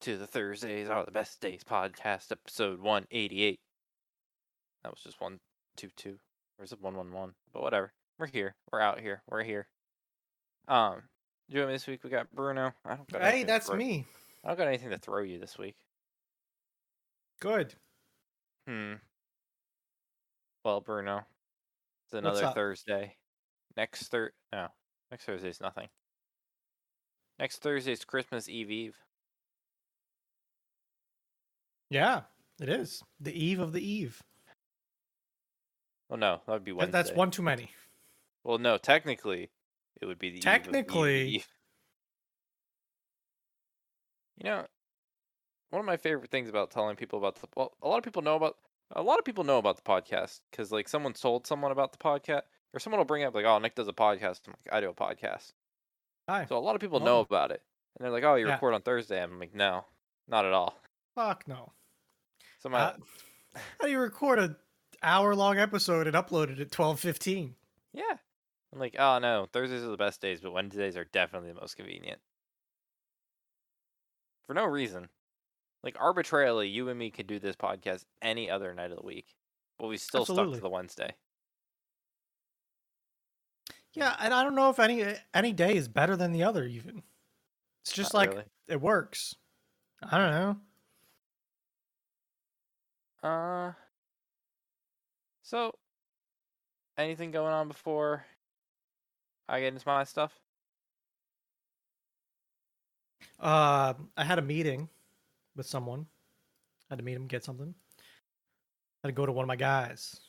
to the Thursdays are the best days podcast, episode 188. That was just 122. Or is it 111? But whatever. We're here. We're out here. We're here. Um, joining me this week, we got Bruno. I don't got Hey, that's me. I don't got anything to throw you this week. Good. Hmm. Well, Bruno, it's another? Thursday. Next Thur no, next Thursday's nothing. Next Thursday's Christmas Eve Eve. Yeah, it is. The eve of the eve. Oh no, that would be Wednesday. That's one too many. Well, no, technically, it would be the eve of the eve the Technically. eve. You know, one of my favorite things about telling people about the well, a lot of people know about a lot of people know about the podcast because like someone told someone about the podcast or someone will bring up like, oh, Nick does a podcast. I'm like, I do a podcast. Hi. So a lot of people oh. know Oh. about it, and they're like, "Oh, you Yeah. record on Thursday?" I'm like, "No, not at all." Fuck no. So my Uh, how do you record a hour long episode and upload it at twelve fifteen? yeah, I'm like, "Oh no, Thursdays are the best days, but Wednesdays are definitely the most convenient." For no reason, like arbitrarily, you and me could do this podcast any other night of the week, but we still stuck to the Wednesday. Yeah, and I don't know if any any day is better than the other. Even it's just Not like really. it works. I don't know. Uh, so anything going on before I get into my stuff? Uh, I had a meeting with someone. had to meet him, get something. Had to go to one of my guys.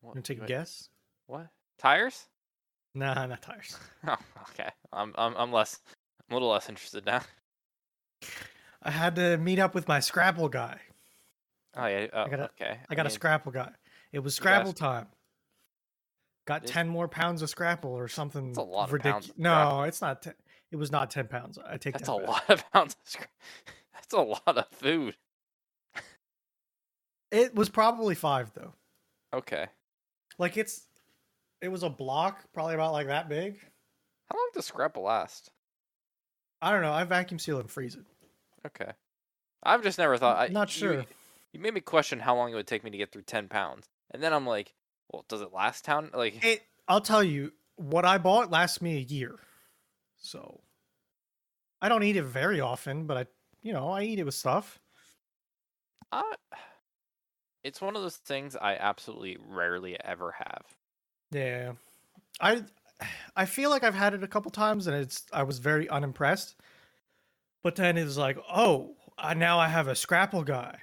What? You take a guess? What tires? Nah, not tires. Oh, okay. I'm I'm I'm less I'm a little less interested now. I had to meet up with my Scrapple guy. Oh yeah. Oh, got a- okay. I got a mean, Scrapple guy. It was guys- time. Got ten more pounds of Scrapple or something. That's a lot of No, it's not. Ten, it was not ten pounds. I take that. That's a back. lot of pounds. Of scra- That's a lot of food. It was probably five though. Okay. Like it's, it was a block, probably about like that big. How long does Scrapple last? I don't know. I vacuum seal and freeze it. Okay. I've just never thought. I, Not sure. You, made me question how long it would take me to get through ten pounds, and then I'm like, well, does it last town? Like, It. I'll tell you what I bought lasts me a year. So, I don't eat it very often, but I, you know, I eat it with stuff. I, it's one of those things I absolutely rarely ever have. Yeah. I I feel like I've had it a couple times and it's I was very unimpressed. But then it's like, "Oh, I, now I have a Scrapple guy."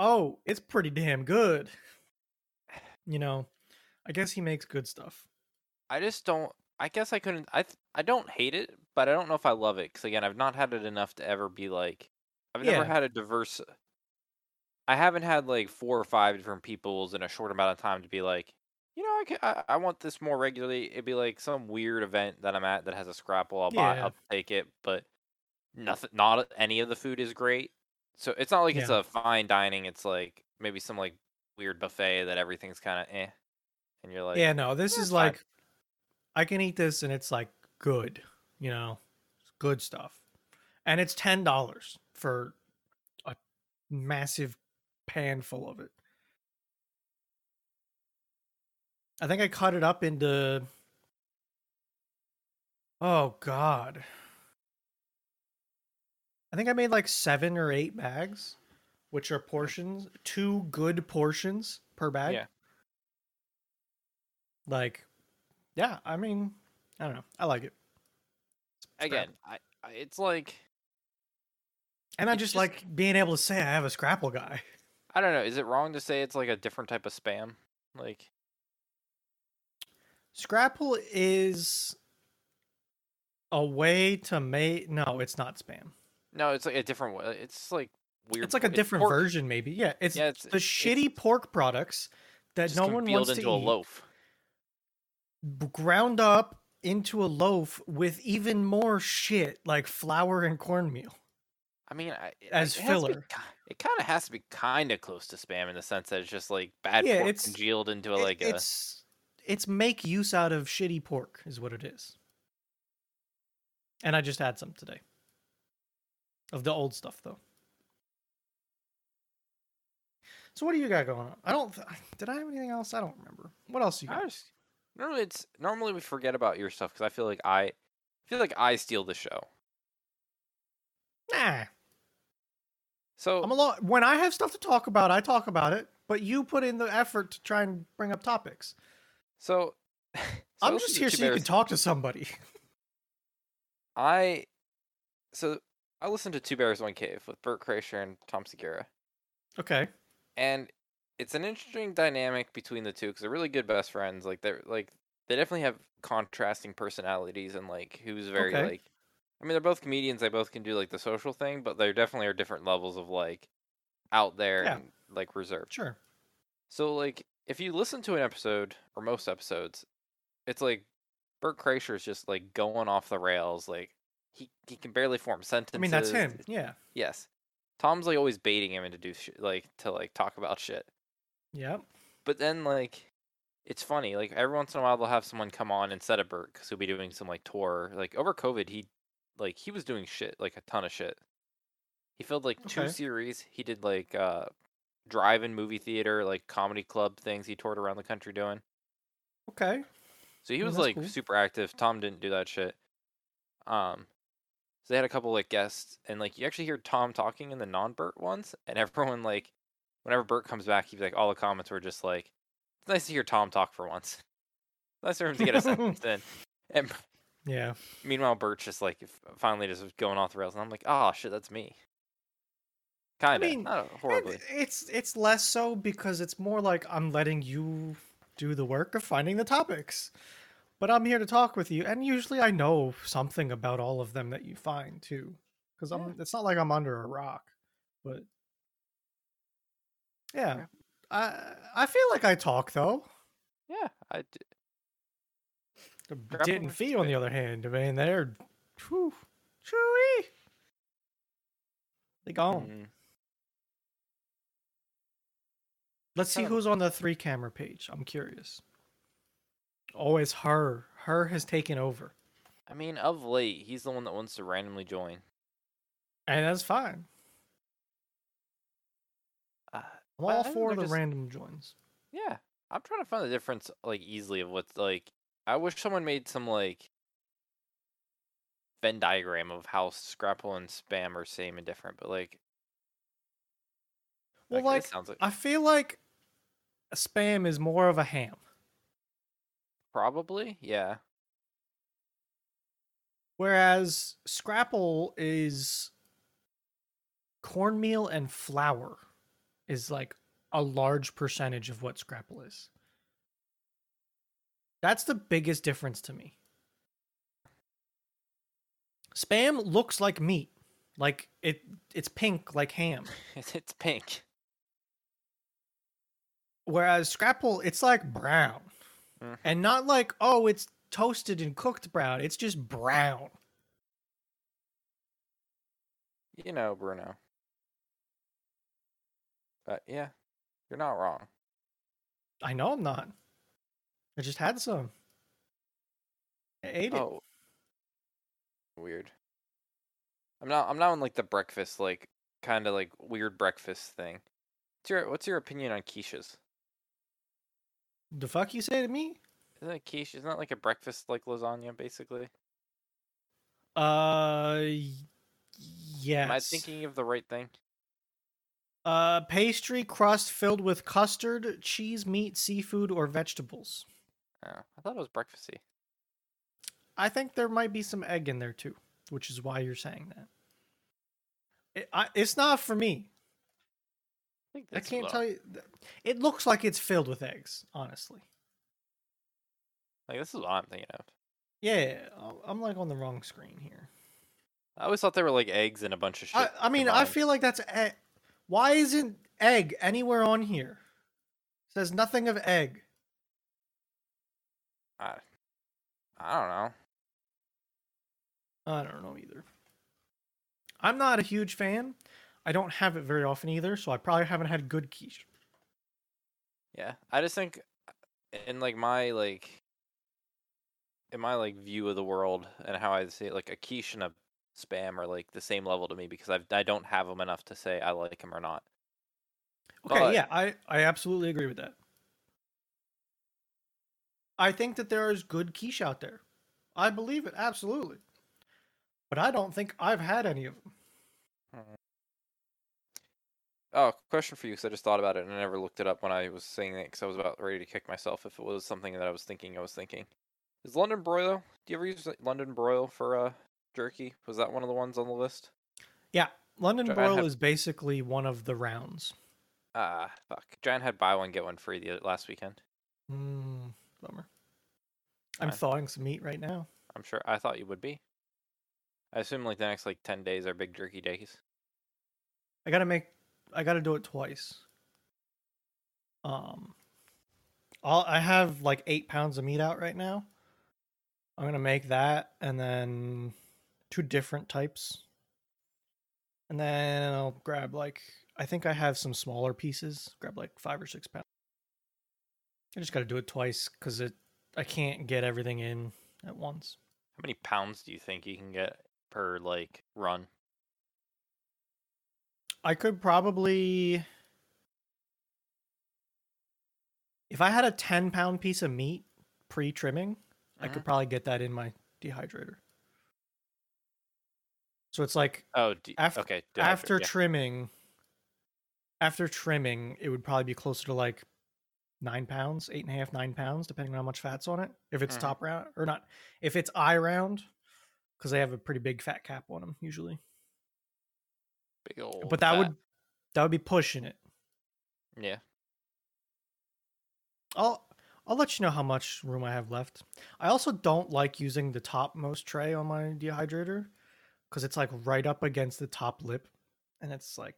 Oh, it's pretty damn good. You know, I guess he makes good stuff. I just don't. I guess I couldn't. I th- I don't hate it, but I don't know if I love it because again, I've not had it enough to ever be like. I've never Yeah. had a diverse. I haven't had like four or five different peoples in a short amount of time to be like, you know, I, ca- I I want this more regularly. It'd be like some weird event that I'm at that has a scrapple. I'll buy. Yeah. I'll take it, but nothing. Not any of the food is great. So it's not like it's Yeah. a fine dining. It's like maybe some like weird buffet that everything's kind of eh, and you're like, yeah, no, this "Yeah, is it's fine." like I can eat this and it's like good, you know, it's good stuff. And it's $10 for a massive pan full of it. I think I cut it up into Oh god. I think I made like 7 or 8 bags, which are portions, two good portions per bag. Yeah. Like yeah, I mean, I don't know. I like it. Scrap. again, I, I it's like And I it's just, just- like being able to say I have a Scrapple guy. I don't know. Is it wrong to say it's like a different type of spam? Like, Scrapple is a way to make no, it's not spam. No, it's like a different way. It's like weird. It's like a different pork- version, maybe. Yeah, it's, Yeah, it's- the it's shitty pork products that no one wants to into a eat, loaf. ground up into a loaf with even more shit like flour and cornmeal. I mean, I, As it to be filler. it kind of has to be kind of close to spam in the sense that it's just like bad Yeah, pork it's- congealed into It- like a. it's it's make use out of shitty pork is what it is. And I just had some today. Of the old stuff though. So what do you got going on? I don't. th- Did I have anything else? I don't remember. What else you I got? just normally it's normally we forget about your stuff because I feel like I feel like I steal the show. Nah, So I'm a lot. When I have stuff to talk about, I talk about it. But you put in the effort to try and bring up topics. so, so I I'm just here so you can talk to somebody. I so I listened to Two Bears One Cave with Bert Kreischer and Tom Segura, okay. and it's an interesting dynamic between the two because they're really good best friends. Like they're like they definitely have contrasting personalities and like who's very Okay. like. I mean, they're both comedians. They both can do like the social thing, but they definitely are different levels of like out there Yeah. and like reserved. Sure. So like if you listen to an episode or most episodes, it's like Bert Kreischer is just like going off the rails. Like he he can barely form sentences. I mean, that's him. Yeah. Yes. Tom's like always baiting him into do shit, like to like talk about shit. Yep. But then like it's funny. Like every once in a while they'll have someone come on instead of Bert because he'll be doing some like tour. Like over COVID, he like he was doing shit like a ton of shit. He filled like two Okay. series. He did like uh drive-in movie theater, like comedy club things. He toured around the country doing. Okay. So he was that's like cool. super active. Tom didn't do that shit. Um, so they had a couple like guests, and like you actually hear Tom talking in the non-Bert ones, and everyone like, whenever Bert comes back, he's like, all the comments were just like, "It's nice to hear Tom talk for once. nice for him to get a sentence in." And Yeah. meanwhile, Bert's just like finally just going off the rails, and I'm like, "Oh shit, that's me." Kind of, mean, not horribly. It's it's less so because it's more like I'm letting you do the work of finding the topics. But I'm here to talk with you, and usually I know something about all of them that you find too. Because I'm Yeah. it's not like I'm under a rock. But yeah. Yeah. I I feel like I talk though. Yeah, I d- The didn't versus feed on the other hand, I mean they're whew, chewy. They gone. mm, Let's see who's on the three camera page. I'm curious. Always her. Her has taken over. I mean, of late, he's the one that wants to randomly join. And that's fine. Uh, I'm all for the just- random joins. Yeah, I'm trying to find the difference like easily of what's like. I wish someone made some like Venn diagram of how Scrapple and Spam are same and different, but like. Well, like, sounds like I feel like a spam is more of a ham. Probably yeah. Whereas Scrapple is cornmeal and flour is like a large percentage of what Scrapple is. That's the biggest difference to me. Spam looks like meat. Like it it's pink like ham. it's pink. Whereas Scrapple it's like brown. Mhm. And not like oh it's toasted and cooked brown. It's just brown. You know, Bruno. But yeah, you're not wrong. I know I'm not. I just had some. I ate it. Oh, weird. I'm not. I'm not on like the breakfast, like kind of like weird breakfast thing. What's your What's your opinion on quiches? The fuck you say to me? Isn't it quiche? Isn't that like a breakfast like lasagna, basically? Uh, yes. Am I thinking of the right thing? Uh, pastry crust filled with custard, cheese, meat, seafood, or vegetables. Oh, I thought it was breakfasty. I think there might be some egg in there too, which is why you're saying that. It, I, it's not for me. I, I can't what- tell you. It looks like it's filled with eggs, honestly. Like this is what I'm thinking of. Yeah, I'm like on the wrong screen here. I always thought they were like eggs and a bunch of shit. I, I mean, I feel like that's egg. Why isn't egg anywhere on here? says nothing of egg. I, I don't know. I don't know either. I'm not a huge fan. I don't have it very often either, so I probably haven't had good quiche. Yeah, I just think in like my like in my like view of the world and how I see it, like a quiche and a spam are like the same level to me because I've I don't have them enough to say I like them or not. Okay, But- yeah, I I absolutely agree with that. I think that there is good quiche out there. I believe it absolutely. But I don't think I've had any of them. Hmm. Oh, question for you because I just thought about it and I never looked it up when I was saying it because I was about ready to kick myself if it was something that I was thinking I was thinking. Is London broil? Do you ever use London broil for uh jerky? Was that one of the ones on the list? Yeah, London broil have- is basically one of the rounds. Ah, fuck. Giant had buy one get one free the last weekend. Mm, bummer. I'm thawing some meat right now. I'm sure. I thought you would be. I assume like the next like ten days are big jerky days. I gotta make. I gotta do it twice. Um, I'll, I have like eight pounds of meat out right now. I'm gonna make that, and then two different types, and then I'll grab like I think I have some smaller pieces. Grab like five or six pounds. I just gotta do it twice because it. I can't get everything in at once. How many pounds do you think you can get per like run? I could probably if I had a 10 pound piece of meat pre trimming, I could probably get that in my dehydrator. So it's like Oh, d- Af- okay. after yeah. trimming, after trimming, it would probably be closer to like nine pounds, eight and a half, nine pounds, depending on how much fat's on it. If it's Mhm. top round or not, if it's eye round, because they have a pretty big fat cap on them usually. Big old but that fat. would that would be pushing it. yeah. I'll I'll let you know how much room I have left. I also don't like using the topmost tray on my dehydrator because it's like right up against the top lip, and it's like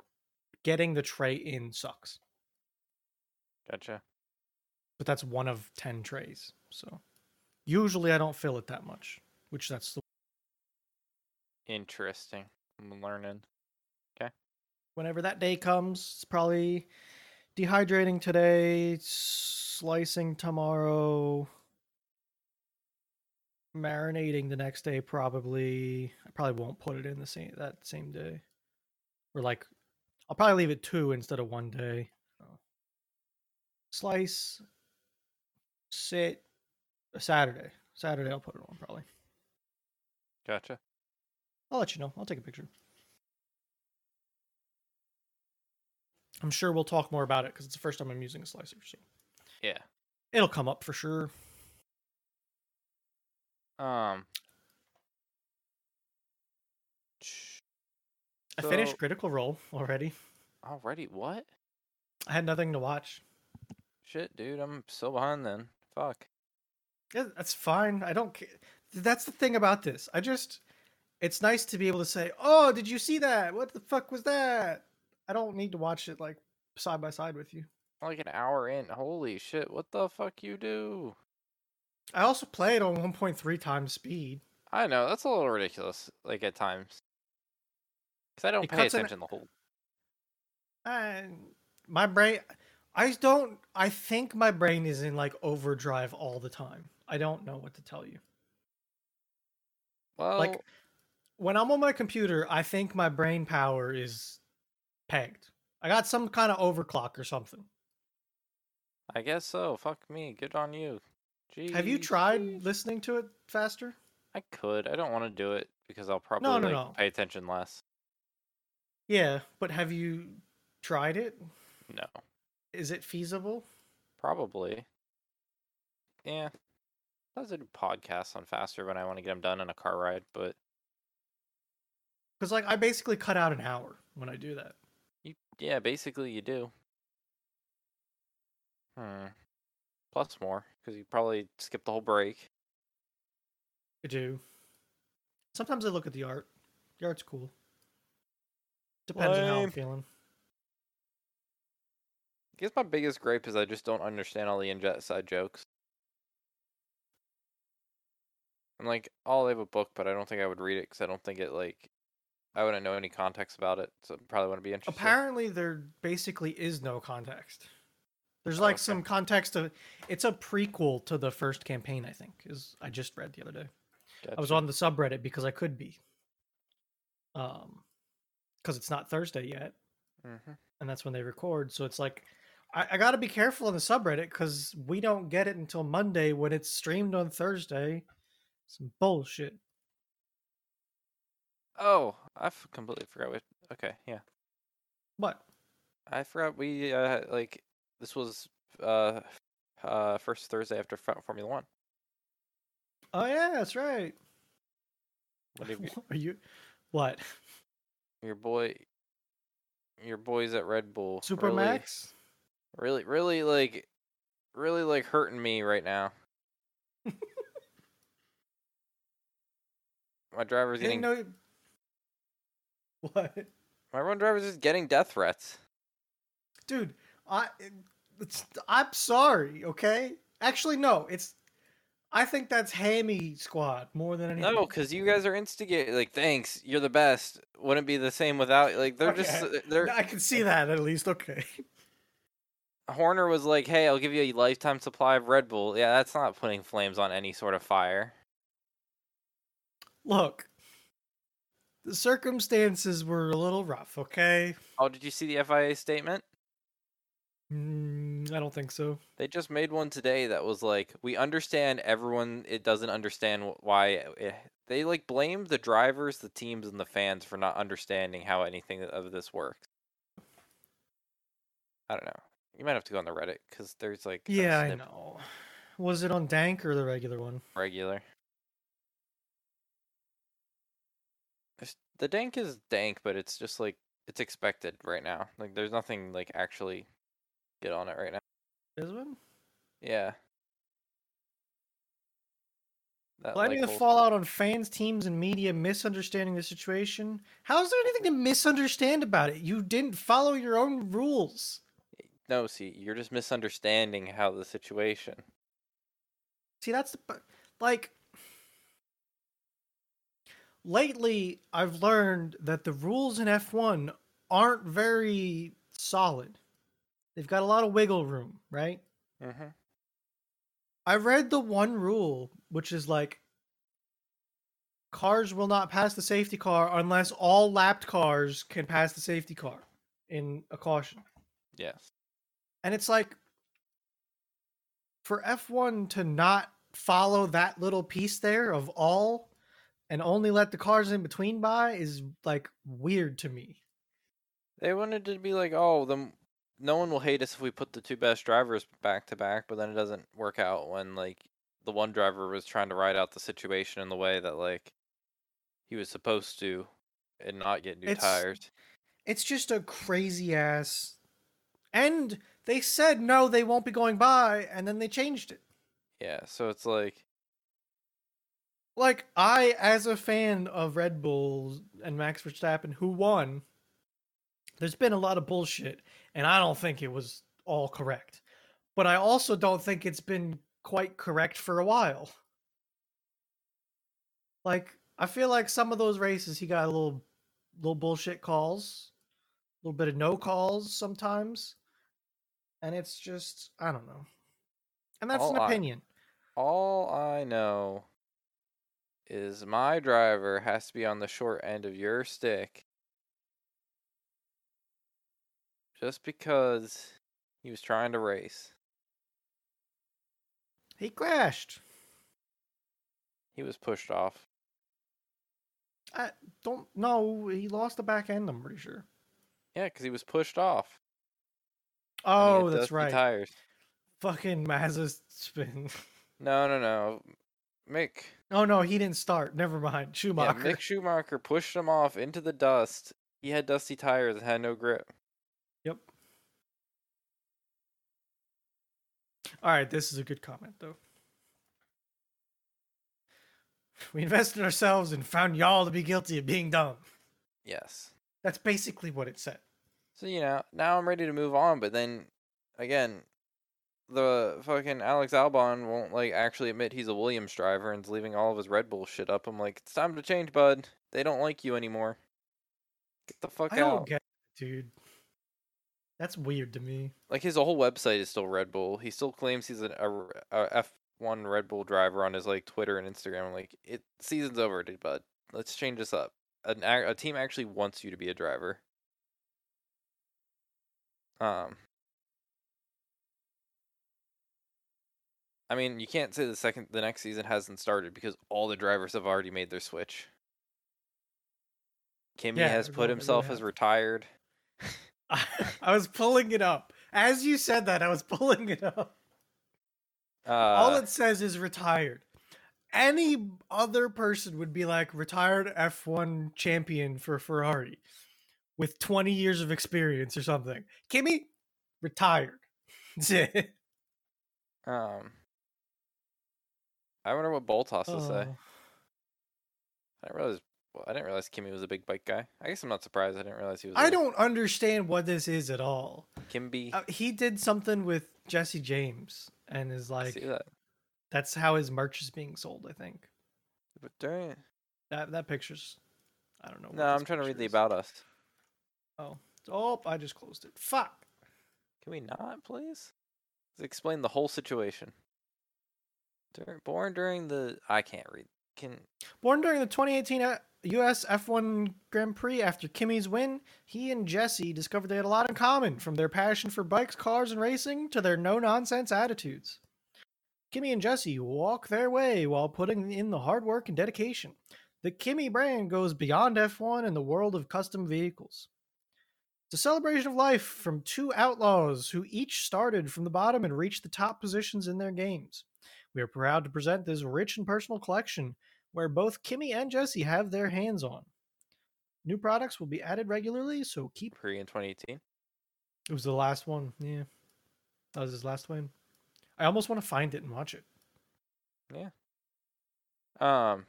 getting the tray in sucks. Gotcha. But that's one of ten trays, so usually I don't fill it that much, which that's the Interesting. I'm learning. Whenever that day comes. It's probably dehydrating today, slicing tomorrow, marinating the next day. Probably, I probably won't put it in the same that same day. Or like, I'll probably leave it two instead of one day. Slice, sit, a Saturday. Saturday, I'll put it on probably. Gotcha. I'll let you know. I'll take a picture. I'm sure we'll talk more about it because it's the first time I'm using a slicer, so Yeah. it'll come up for sure. Um. I finished Critical Role already. Already, what? I had nothing to watch. Shit, dude, I'm so behind then. Fuck. Yeah, that's fine. I don't care. That's the thing about this. I just, it's nice to be able to say, "Oh, did you see that? What the fuck was that?" I don't need to watch it like side by side with you. Like an hour in. Holy shit, what the fuck you do? I also play it on 1.3 times speed. I know, that's a little ridiculous, like at times. Because I don't It pay cuts an- attention the whole. And my brain, I don't. I think my brain is in like overdrive all the time. I don't know what to tell you. Well, Like when I'm on my computer, I think my brain power is pegged. I got some kind of overclock or something. I guess so. Fuck me. Good on you. Have you tried listening to it faster? I could. I don't want to do it because I'll probably no, like, no. pay attention less. Yeah, but have you tried it? No, Is it feasible? probably. Yeah. I do podcasts on faster when I want to get them done in a car ride, but Because like I basically cut out an hour when I do that. Yeah, basically you do. Hmm. Plus more because you probably skip the whole break. I do. Sometimes I look at the art. The art's cool. Depends on how I'm feeling. I guess my biggest gripe is I just don't understand all the inside jokes. I'm like, I'll have a book, but I don't think I would read it because I don't think it like I wouldn't know any context about it, so probably wouldn't be interesting. Apparently, there basically is no context. There's Oh, like okay. some context of It's a prequel to the first campaign. I think is I just read the other day. I was on the subreddit because I could be. um, because it's not Thursday yet, hmm and that's when they record. So it's like, I, I got to be careful in the subreddit because we don't get it until Monday when it's streamed on Thursday. Some bullshit. Oh, I f- completely forgot. What, okay, yeah, What? I forgot we uh like this was uh uh first Thursday after Formula One. Oh yeah, that's right. What you, Are you? What? your boy, your boys at Red Bull, Super really, Max? really, really like, really like hurting me right now. My driver's getting know. What? my run driver's just getting death threats. dude i it's, i'm sorry okay actually no it's i think that's hammy squad more than anything No, because you guys are instigating. Like, thanks, you're the best. Wouldn't be the same without. Like, they're just they're. i can see that at least okay Horner was like, "Hey, I'll give you a lifetime supply of Red Bull." Yeah, that's not putting flames on any sort of fire. look the circumstances were a little rough okay Oh, did you see the FIA statement? mm, i don't think so They just made one today that was like, "We understand everyone. It doesn't understand why." It, they like blame the drivers, the teams, and the fans for not understanding how anything of this works. I don't know. You might have to go on the Reddit because there's like yeah i know was it on dank or the regular one regular. The dank is dank, but it's just like it's expected right now. Like there's nothing like actually get on it right now. this one Yeah. That Plenty like whole- fallout on fans, teams, and media misunderstanding the situation. How is there anything to misunderstand about it? You didn't follow your own rules. No, see, you're just misunderstanding how the situation. See, that's the like. Lately, I've learned that the rules in F1 aren't very solid. They've got a lot of wiggle room, right? Mm-hmm. I read the one rule, which is like cars will not pass the safety car unless all lapped cars can pass the safety car in a caution. Yes. And it's like for F1 to not follow that little piece there of all and only let the cars in between by is like weird to me. They wanted to be like, oh, then no one will hate us if we put the two best drivers back to back, but then it doesn't work out when like the one driver was trying to ride out the situation in the way that like he was supposed to and not get new It's- tires. It's just a crazy ass and they said no they won't be going by and then they changed it. Yeah, so it's like like I, as a fan of Red Bull and Max Verstappen, who won, there's been a lot of bullshit, and I don't think it was all correct. But I also don't think it's been quite correct for a while. Like I feel like some of those races he got a little, little bullshit calls, a little bit of no calls sometimes, and it's just I don't know, and that's All an I- opinion. all I know is my driver has to be on the short end of your stick just because he was trying to race. He crashed. He was pushed off. I don't know. He lost the back end. I'm pretty sure. Yeah, because he was pushed off. Oh, that's right. Tires. Fucking Mazza spin. No, no, no. Mick. oh no, he didn't start. Never mind. Yeah, Schumacher. Mick Schumacher pushed him off into the dust. He had dusty tires and had no grip. Yep. All right, this is a good comment though. We invested in ourselves and found y'all to be guilty of being dumb. Yes. That's basically what it said. So you know, now I'm ready to move on, but then again, the fucking Alex Albon won't like actually admit he's a Williams driver and's leaving all of his Red Bull shit up. I'm like, it's time to change, bud. They don't like you anymore. Get the fuck I don't out. get it, dude. That's weird to me. Like his whole website is still Red Bull. He still claims he's an, a, a F1 Red Bull driver on his like Twitter and Instagram. I'm like, it season's over, dude, bud. Let's change this up. an a team actually wants you to be a driver. Um, I mean, you can't say the second the next season hasn't started because all the drivers have already made their switch. Kimi Yeah, has put himself as retired. I was pulling it up. As you said that, I was pulling it up. Uh, All it says is retired. Any other person would be like retired F1 champion for Ferrari with 20 years of experience or something. Kimi, retired. Um, I wonder what Bottas will say. Oh. I didn't realize. Well, I didn't realize Kimi was a big bike guy. I guess I'm not surprised. I didn't realize he was. I a don't understand what this is at all. Kimby. Uh, he did something with Jesse James and is like see that. that's how his merch is being sold, I think. But during That that picture's I don't know. no, I'm trying to read picture the about us. Oh. Oh, I just closed it. Fuck. Can we not, please? Let's explain the whole situation. Dur- born during the I can't read. Can Born during the 2018 uh, US F1 Grand Prix after Kimi's win, he and Jesse discovered they had a lot in common from their passion for bikes, cars, and racing to their no nonsense attitudes. Kimi and Jesse walk their way while putting in the hard work and dedication. The Kimi brand goes beyond F1 and the world of custom vehicles. It's a celebration of life from two outlaws who each started from the bottom and reached the top positions in their games. We are proud to present this rich and personal collection where both Kimi and Jesse have their hands on. New products will be added regularly, so keep. pre in 2018? It was the last one. Yeah. That was his last one. I almost want to find it and watch it. Yeah. Um,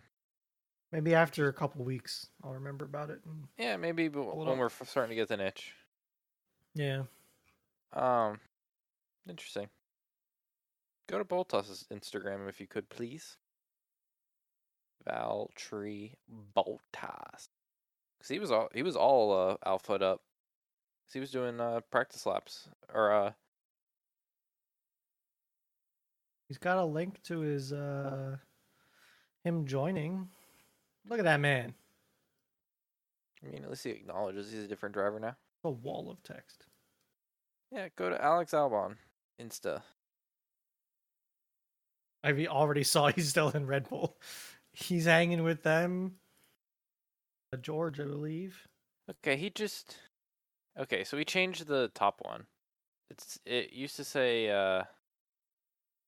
Maybe after a couple weeks, I'll remember about it. And, yeah, maybe when up. we're starting to get the niche. yeah. Um, interesting. Go to Bottas' Instagram if you could, please. Valtteri Bottas. Cause he was all he was all uh, alpha up. 'Cause he was doing uh, practice laps or uh He's got a link to his, uh, him joining. Look at that man. I mean at least he acknowledges he's a different driver now. A wall of text. Yeah, go to Alex Albon Insta. I already saw he's still in Red Bull. He's hanging with them. Uh, George, I believe. Okay, he just Okay, so we changed the top one. It's it used to say uh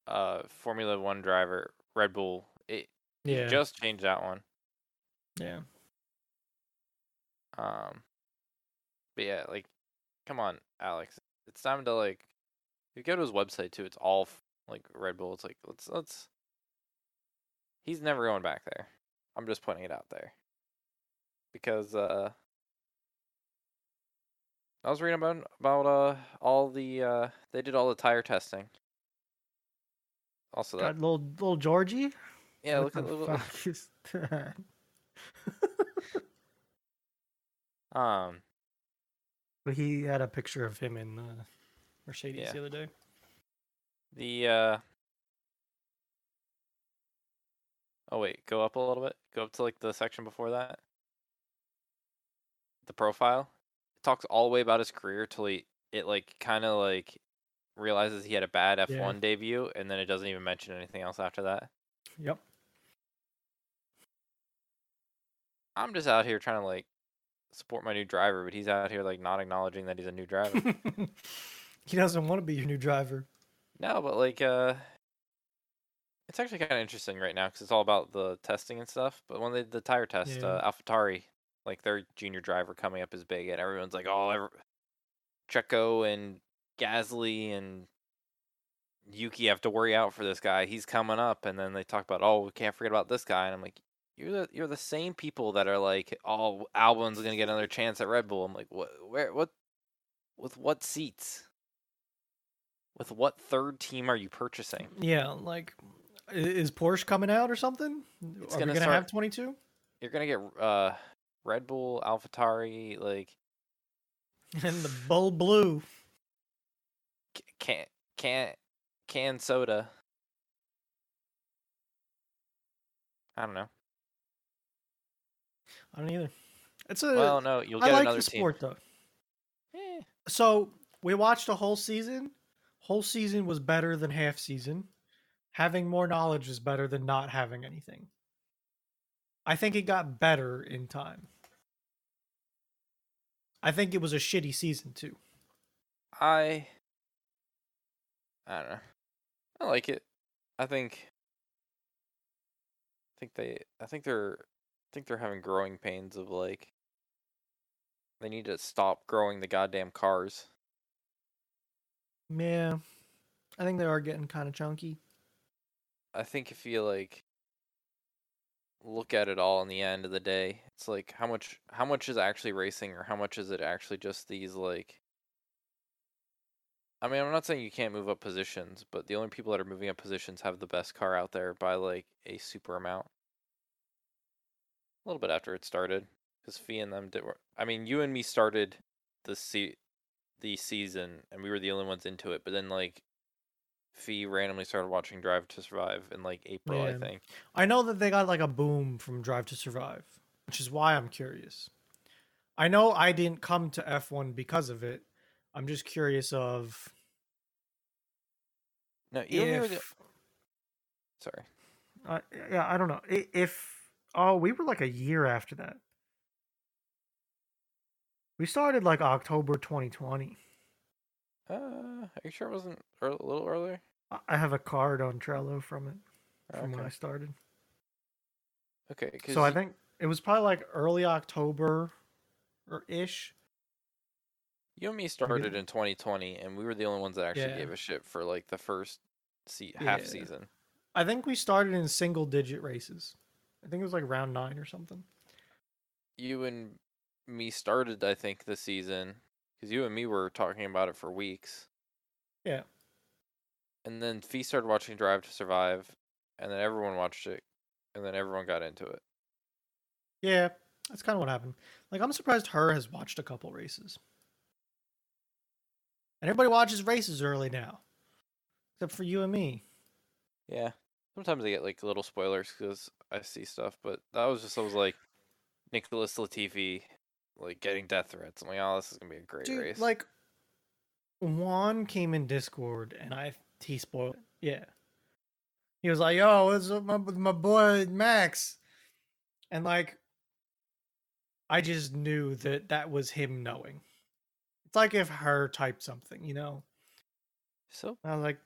uh Formula 1 driver Red Bull. It he Yeah. just changed that one. yeah. Um but yeah, like come on, Alex. It's time to like if you go to his website too, it's all like Red Bull. It's like let's let's He's never going back there. I'm just putting it out there. Because uh I was reading about about uh all the uh they did all the tire testing. Also that Got little little Georgie. yeah, What look at the fuck is that? um But he had a picture of him in uh, Mercedes Yeah. the other day. The uh Oh wait, go up a little bit. Go up to like the section before that. The profile. It talks all the way about his career till he it like kind of like realizes he had a bad F1 Yeah. debut and then it doesn't even mention anything else after that. Yep. I'm just out here trying to like support my new driver, but he's out here like not acknowledging that he's a new driver. he doesn't want to be your new driver. No, but like uh it's actually kind of interesting right now because it's all about the testing and stuff. But when they did the tire test, Yeah. uh, AlphaTauri, like their junior driver coming up is big, and everyone's like, "Oh, ever- Checo and Gasly and Yuki have to worry out for this guy. He's coming up." And then they talk about, "Oh, we can't forget about this guy," and I'm like, "You're the you're the same people that are like, oh, Albon's gonna get another chance at Red Bull." I'm like, "What? Where? What? With what seats?" With what third team are you purchasing? Yeah, like, is Porsche coming out or something? It's Are gonna we gonna start- have twenty two? You're gonna get uh Red Bull, AlphaTauri, like And the Bull Blue. can can can soda. I don't know. I don't either. It's a. well, no, you'll I get like another the team. sport though. Eh, So we watched a whole season. Whole season was better than half season. Having more knowledge is better than not having anything. I think it got better in time. I think it was a shitty season too. I I don't know. I like it. I think I think they I think they're I think they're having growing pains of like they need to stop growing the goddamn cars. Yeah. I think they are getting kind of chunky. I think if you like look at it all in the end of the day, it's like how much how much is actually racing or how much is it actually just these like I mean, I'm not saying you can't move up positions, but the only people that are moving up positions have the best car out there by like a super amount. A little bit after it started, because Fee and them did. I mean, you and me started the se- the season, and we were the only ones into it. But then like, Fee randomly started watching Drive to Survive in like April, I think. I know that they got like a boom from Drive to Survive, which is why I'm curious. I know I didn't come to F1 because of it. I'm just curious of No, and the- sorry. uh, yeah, I don't know. If oh, we were like a year after that. We started like October 2020. Uh, are you sure it wasn't a little earlier? I- have a card on Trello from it from when I started. Okay, So I think it was probably like early October or ish. You and me started in 2020, and we were the only ones that actually Yeah. gave a shit for like the first se- half Yeah. season. I think we started in single digit races. I think it was like round nine or something. You and me started, I think, the season because you and me were talking about it for weeks. Yeah. And then Fee started watching Drive to Survive, and then everyone watched it, and then everyone got into it. Yeah, that's kind of what happened. Like, I'm surprised her has watched a couple races. And everybody watches races early now, except for you and me. Yeah. Sometimes I get like little spoilers because I see stuff, but that was just I was like Nicholas Latifi like getting death threats. I'm like, oh, this is gonna be a great Dude, race. like, Juan came in Discord and I he spoiled it. Yeah. He was like, "Yo, what's up my, with my boy Max?" And like, I just knew that that was him knowing. It's like if her typed something, you know. so I was like,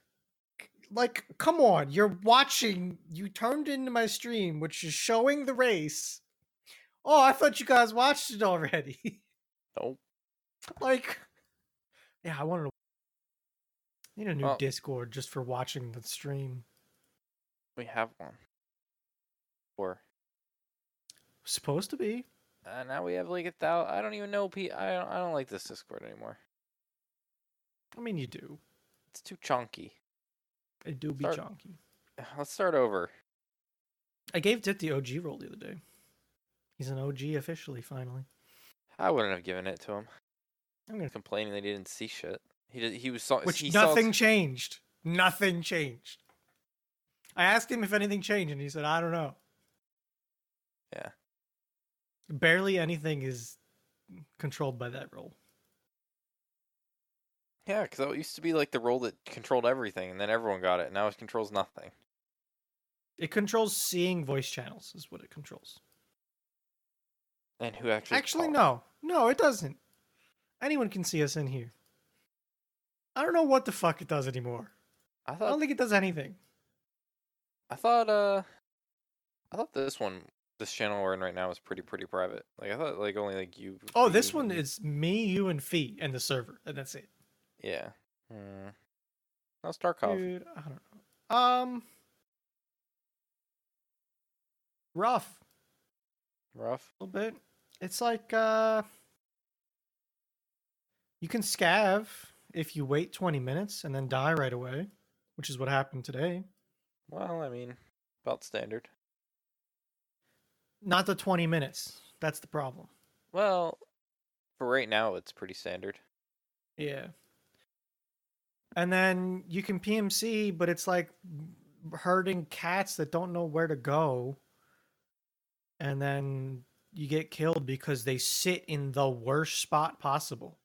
like, come on, you're watching. You turned into my stream, which is showing the race. Oh, I thought you guys watched it already. nope. like, yeah, I wanted to I need a new Well- Discord just for watching the stream. We have one. Or Supposed to be. uh, now we have like a thousand. I don't even know. P. I don't. I don't like this Discord anymore. I mean, you do. It's too chunky. It do be Start- chunky. Let's start over. I gave Dit the OG role the other day. He's an OG officially, finally. I wouldn't have given it to him. I'm gonna. Complaining that he didn't see shit. He did. He was saw. Which he nothing s- changed. Nothing changed. I asked him if anything changed, and he said, "I don't know." Yeah. Barely anything is controlled by that role. Yeah, because that used to be like the role that controlled everything, and then everyone got it. and Now it controls nothing. It controls seeing voice channels, is what it controls. And who actually? Actually, no, no, it doesn't. Anyone can see us in here. I don't know what the fuck it does anymore. I I don't think it does anything. I thought. Uh. I thought this one, this channel we're in right now, is pretty pretty private. Like I thought, like only like you. Oh, this one and- is me, you, and Fee, and the server, and that's it. Yeah. Hmm. How's Tarkov? Dude, I don't know. Um, rough Rough. a little bit. It's like uh, you can scav if you wait twenty minutes and then die right away, which is what happened today. Well, I mean, about standard. Not the twenty minutes. That's the problem. Well, for right now, it's pretty standard. Yeah. And then you can PMC, but it's like herding cats that don't know where to go. And then you get killed because they sit in the worst spot possible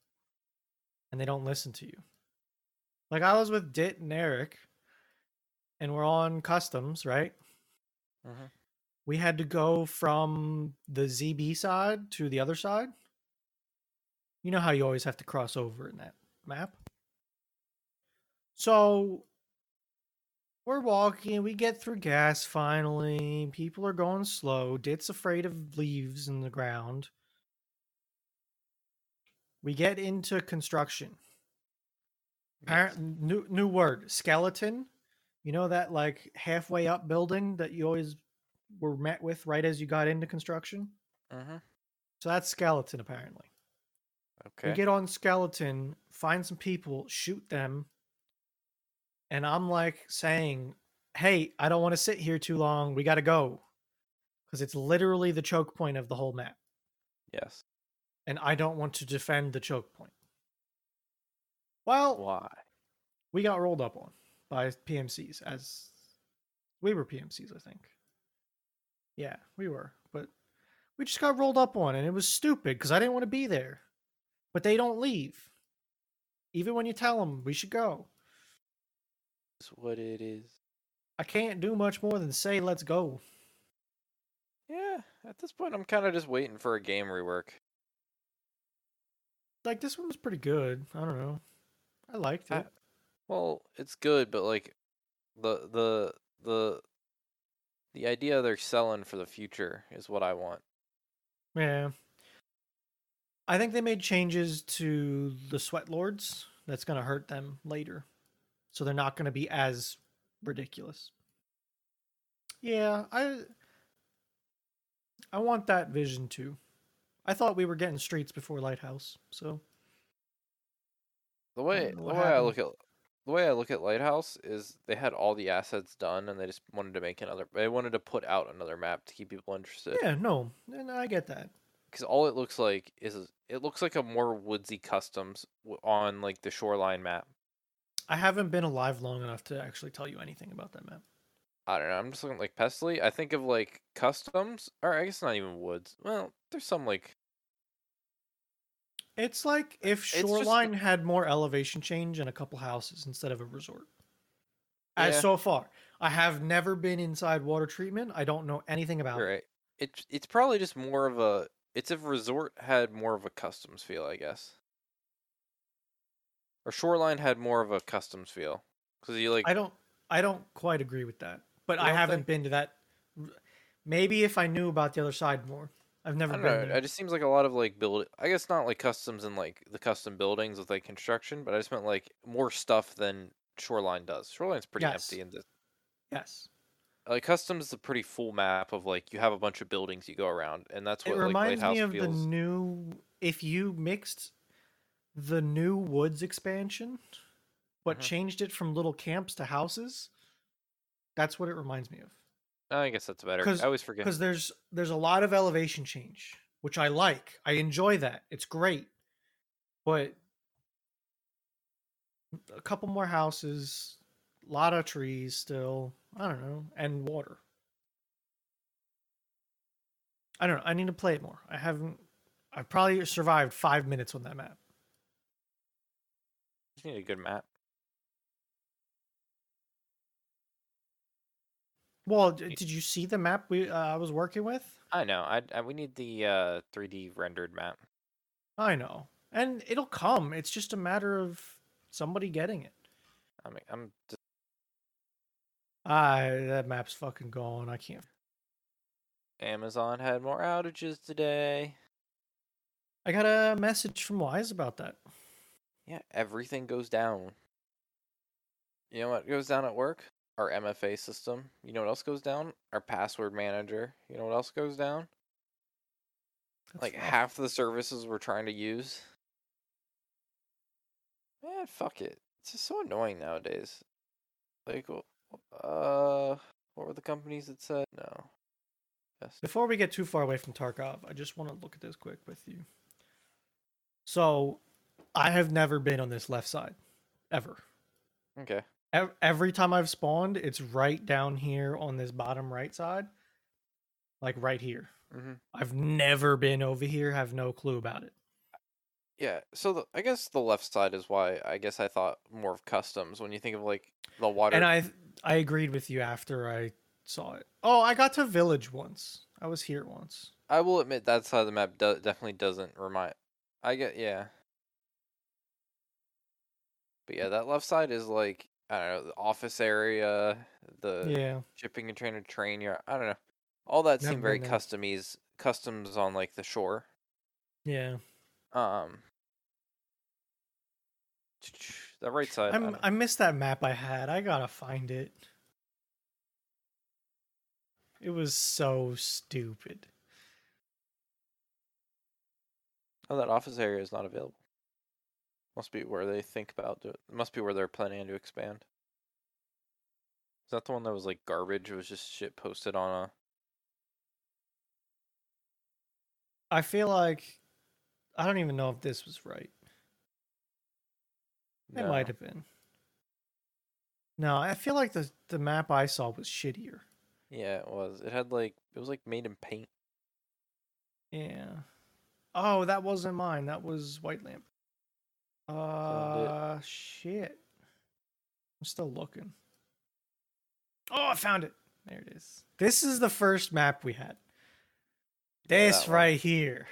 and they don't listen to you. Like I was with Dit and Eric and we're on customs, right? Mhm. We had to go from the ZB side to the other side. You know how you always have to cross over in that map? So we're walking, we get through gas finally. People are going slow. Dit's afraid of leaves in the ground. We get into construction. New new word, skeleton. You know that like halfway up building that you always were met with right as you got into construction? Mhm. So that's skeleton apparently. Okay. We get on skeleton, find some people, shoot them, and I'm like saying, "Hey, I don't want to sit here too long. We got to go." Cuz it's literally the choke point of the whole map, yes. and I don't want to defend the choke point. Well, Why? we got rolled up on by PMCs as we were PMCs, I think. Yeah, we were, but we just got rolled up on and it was stupid because I didn't want to be there. But they don't leave. Even when you tell them we should go. Is what it is. I can't do much more than say let's go. Yeah. At this point, I'm kind of just waiting for a game rework. Like this one was pretty good. I don't know. I liked I- it. Well, it's good, but like the the the the idea they're selling for the future is what I want. yeah. I think they made changes to the sweat lords that's going to hurt them later. So they're not going to be as ridiculous. Yeah, I I want that vision too. I thought we were getting streets before Lighthouse, so The way the what way I look at the way I look at Lighthouse is they had all the assets done and they just wanted to make another. They wanted to put out another map to keep people interested. yeah, no, and I get that. Because all it looks like is it looks like a more woodsy customs on like the shoreline map. I haven't been alive long enough to actually tell you anything about that map. I don't know. I'm just looking like Pestily. I think of like customs, or I guess not even woods. Well, there's some like It's like uh, if It's just- Shoreline had more elevation change and a couple houses instead of a resort. As so far, I have never been inside water treatment. I don't know anything about you're it. It's it's probably just more of a. It's if resort had more of a customs feel, I guess. Or shoreline had more of a customs feel, because you like I don't. I don't quite agree with that, but I haven't think- been to that. Maybe if I knew about the other side more, I've I never don't been know. there. It just seems like a lot of like build. I guess not like customs and like the custom buildings with like construction, but I just meant like more stuff than shoreline does. Shoreline's pretty Yes. empty, and the, yes, like customs is a pretty full map of like you have a bunch of buildings you go around, and that's it what like reminds Lighthouse me of feels. the new. If you mixed the new woods expansion, but Mhm. changed it from little camps to houses, that's what it reminds me of. I guess that's better. I always forget. because there's there's a lot of elevation change which i like i enjoy that it's great but a couple more houses a lot of trees still i don't know and water i don't know i need to play it more i haven't i probably survived five minutes on that map You need a good map. well d- did you see the map we uh, i was working with I know. I, I we need the uh 3D rendered map. i know and it'll come it's just a matter of somebody getting it I mean, I'm just, Ah, that map's fucking gone. I can't. Amazon had more outages today. I got a message from Wise about that. Yeah, everything goes down. You know what goes down at work? Our MFA system. You know what else goes down? Our password manager. You know what else goes down? That's like rough. half the services we're trying to use. Man, fuck it. It's just so annoying nowadays. Like, uh, what were the companies that said no? Yes. Before we get too far away from Tarkov, I just want to look at this quick with you. So, I have never been on this left side, ever. Okay. Every time I've spawned, it's right down here on this bottom right side, like right here. Mm-hmm. I've never been over here, have no clue about it. Yeah, so the, I guess the left side is why I guess I thought more of customs when you think of like the water. And I I agreed with you after I saw it. Oh, I got to village once. I was here once. I will admit that side of the map do- definitely doesn't remind. I get yeah. But yeah, that left side is like I don't know the office area, the Yeah. shipping container train yard. I don't know. All that Never seemed very customies customs on like the shore. Yeah. Um. The right side. I I'm, don't- I missed that map I had. I gotta find it. It was so stupid. Oh, that office area is not available. Must be where they think about it. Must be where they're planning to expand. Is that the one that was like garbage? It was just shit posted on a. I feel like I don't even know if this was right. It might have been. No, I feel like the the map I saw was shittier. Yeah, it was. It had like it was like made in paint. Yeah. Oh, that wasn't mine. That was White Lamp. Uh, shit. I'm still looking. Oh, I found it. There it is. This is the first map we had. Yeah, This that one. right here.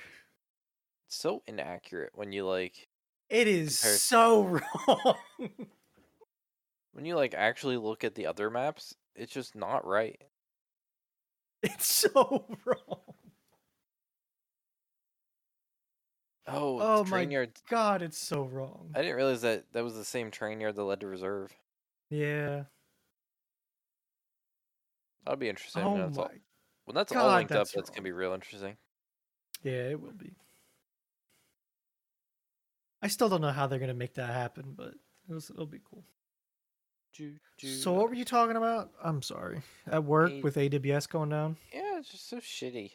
It's so inaccurate when you like It is Compare- so wrong. when you like actually look at the other maps. It's just not right. it's so wrong. Oh, Oh my yard. God, it's so wrong. I didn't realize that that was the same train yard that led to reserve. Yeah. That'll be interesting. Oh when that's all, my. when that's all God, linked up, that's that's gonna be real interesting. Yeah, it will be. I still don't know how they're gonna make that happen, but it was, it'll be cool. So what were you talking about? I'm sorry. At work with AWS going down? Yeah, it's just so shitty.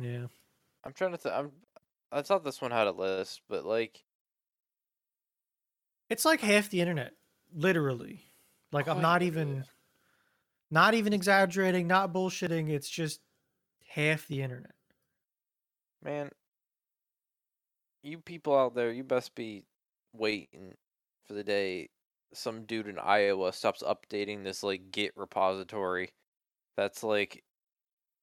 Yeah. I'm trying to. Th- I'm. I thought this one had a list, but like, It's like half the internet, literally. Like I'm Oh, not even not even exaggerating, not bullshitting, it's just half the internet. man, you people out there, you best be waiting for the day some dude in Iowa stops updating this like Git repository. That's like,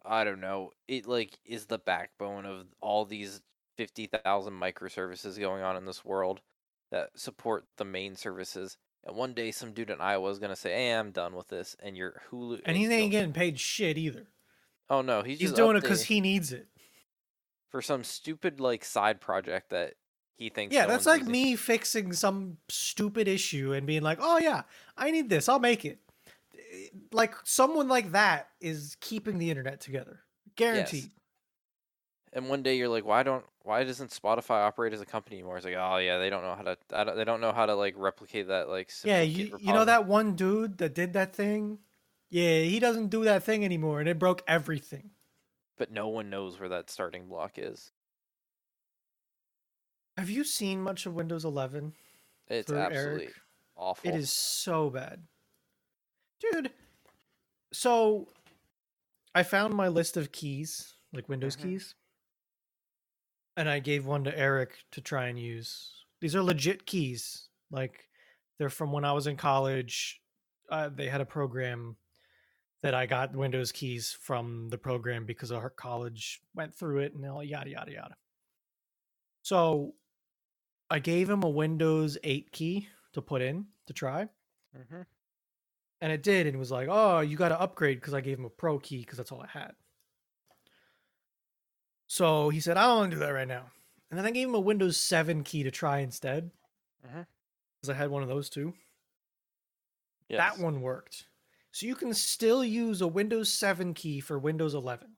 I don't know. It like is the backbone of all these fifty thousand microservices going on in this world that support the main services. And one day, some dude in Iowa is gonna say, "Hey, I'm done with this," and your Hulu And he ain't getting paid shit either. Oh no, he's, He's just doing it because he needs it. for some stupid like side project that he thinks. Yeah, no that's like using. me fixing some stupid issue and being like, "Oh yeah, I need this. I'll make it." Eh, Like someone like that is keeping the internet together, guaranteed. And one day you're like, why don't why doesn't Spotify operate as a company anymore? It's like, oh yeah, they don't know how to. I don't, they don't know how to like replicate that like. Yeah, you, you know that one dude that did that thing. Yeah, he doesn't do that thing anymore, and it broke everything. But no one knows where that starting block is. Have you seen much of Windows 11? It's For Eric, absolutely awful. It is so bad. Dude, so I found my list of keys, like Windows Mhm. keys, and I gave one to Eric to try and use. These are legit keys. Like they're from when I was in college. Uh, they had a program that I got Windows keys from the program because our college went through it and all yada yada yada. So I gave him a Windows 8 key to put in to try. hmm And it did, and it was like, oh, you got to upgrade because I gave him a pro key because that's all I had. So he said, I don't want to do that right now. And then I gave him a Windows 7 key to try instead mm-hmm. because I had one of those too. Yes. That one worked. So you can still use a Windows 7 key for Windows 11.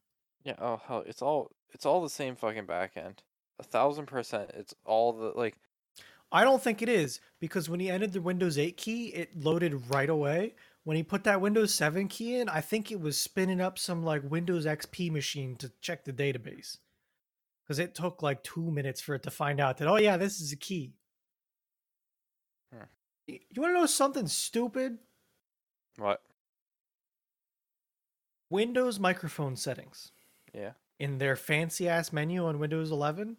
Yeah. Oh hell, it's all it's all the same fucking backend. A thousand percent. It's all the like. I don't think it is because when he entered the Windows 8 key, it loaded right away. When he put that Windows 7 key in, I think it was spinning up some like Windows XP machine to check the database. Because it took like two minutes for it to find out that, oh, yeah, this is a key. Hmm. Y- You want to know something stupid? What? Windows microphone settings. Yeah. in their fancy ass menu on Windows 11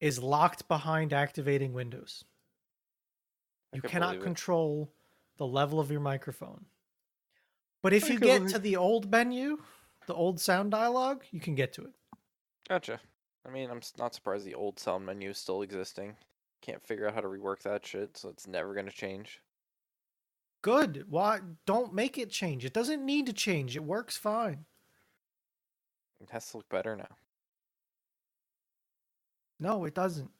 is locked behind activating Windows. I You cannot control the level of your microphone. But if I you get to the old menu, the old sound dialog, you can get to it. Gotcha. I mean, I'm not surprised the old sound menu is still existing. Can't figure out how to rework that shit, so it's never gonna change. Good. Why don't make it change? It doesn't need to change. It works fine. It has to look better now. No, it doesn't.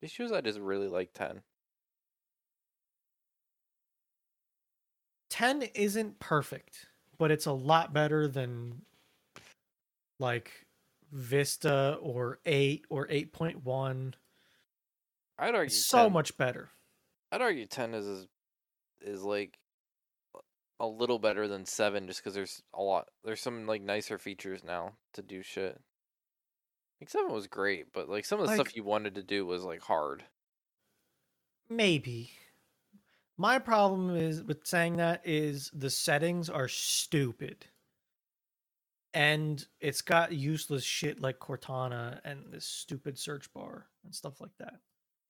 The issue is I just really like 10. 10 isn't perfect, but it's a lot better than like Vista or 8 or 8.1. I'd argue It's so 10 much better. I'd argue 10 is is, like a little better than 7 just because there's a lot there's some like nicer features now to do shit. Like 7 was great, but like some of the Like- stuff you wanted to do was like hard. Maybe. My problem is with saying that is the settings are stupid. And it's got useless shit like Cortana and this stupid search bar and stuff like that.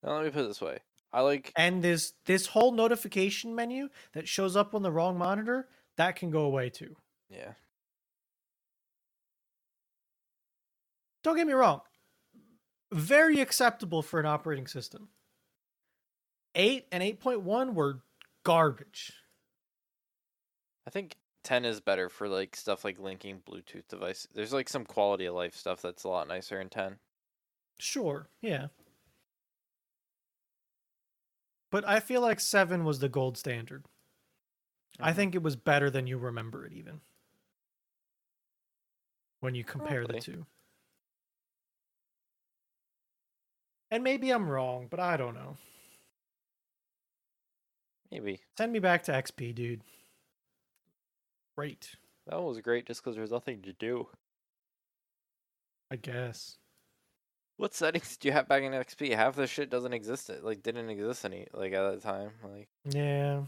Now let me put it this way. I like And this this whole notification menu that shows up on the wrong monitor, that can go away too. yeah. Don't get me wrong. Very acceptable for an operating system. 8 and 8.1 were garbage. I think 10 is better for like stuff like linking Bluetooth device. There's like some quality of life stuff that's a lot nicer in 10. Sure, yeah. But I feel like 7 was the gold standard. I Mhm. think it was better than you remember it even. When you compare Probably. the two. And maybe I'm wrong, but I don't know. Maybe. Send me back to XP, dude. Great, That was great just because there's nothing to do. I guess. What settings do you have back in XP? Half the shit doesn't exist. It like didn't exist any like at that time. Like Yeah.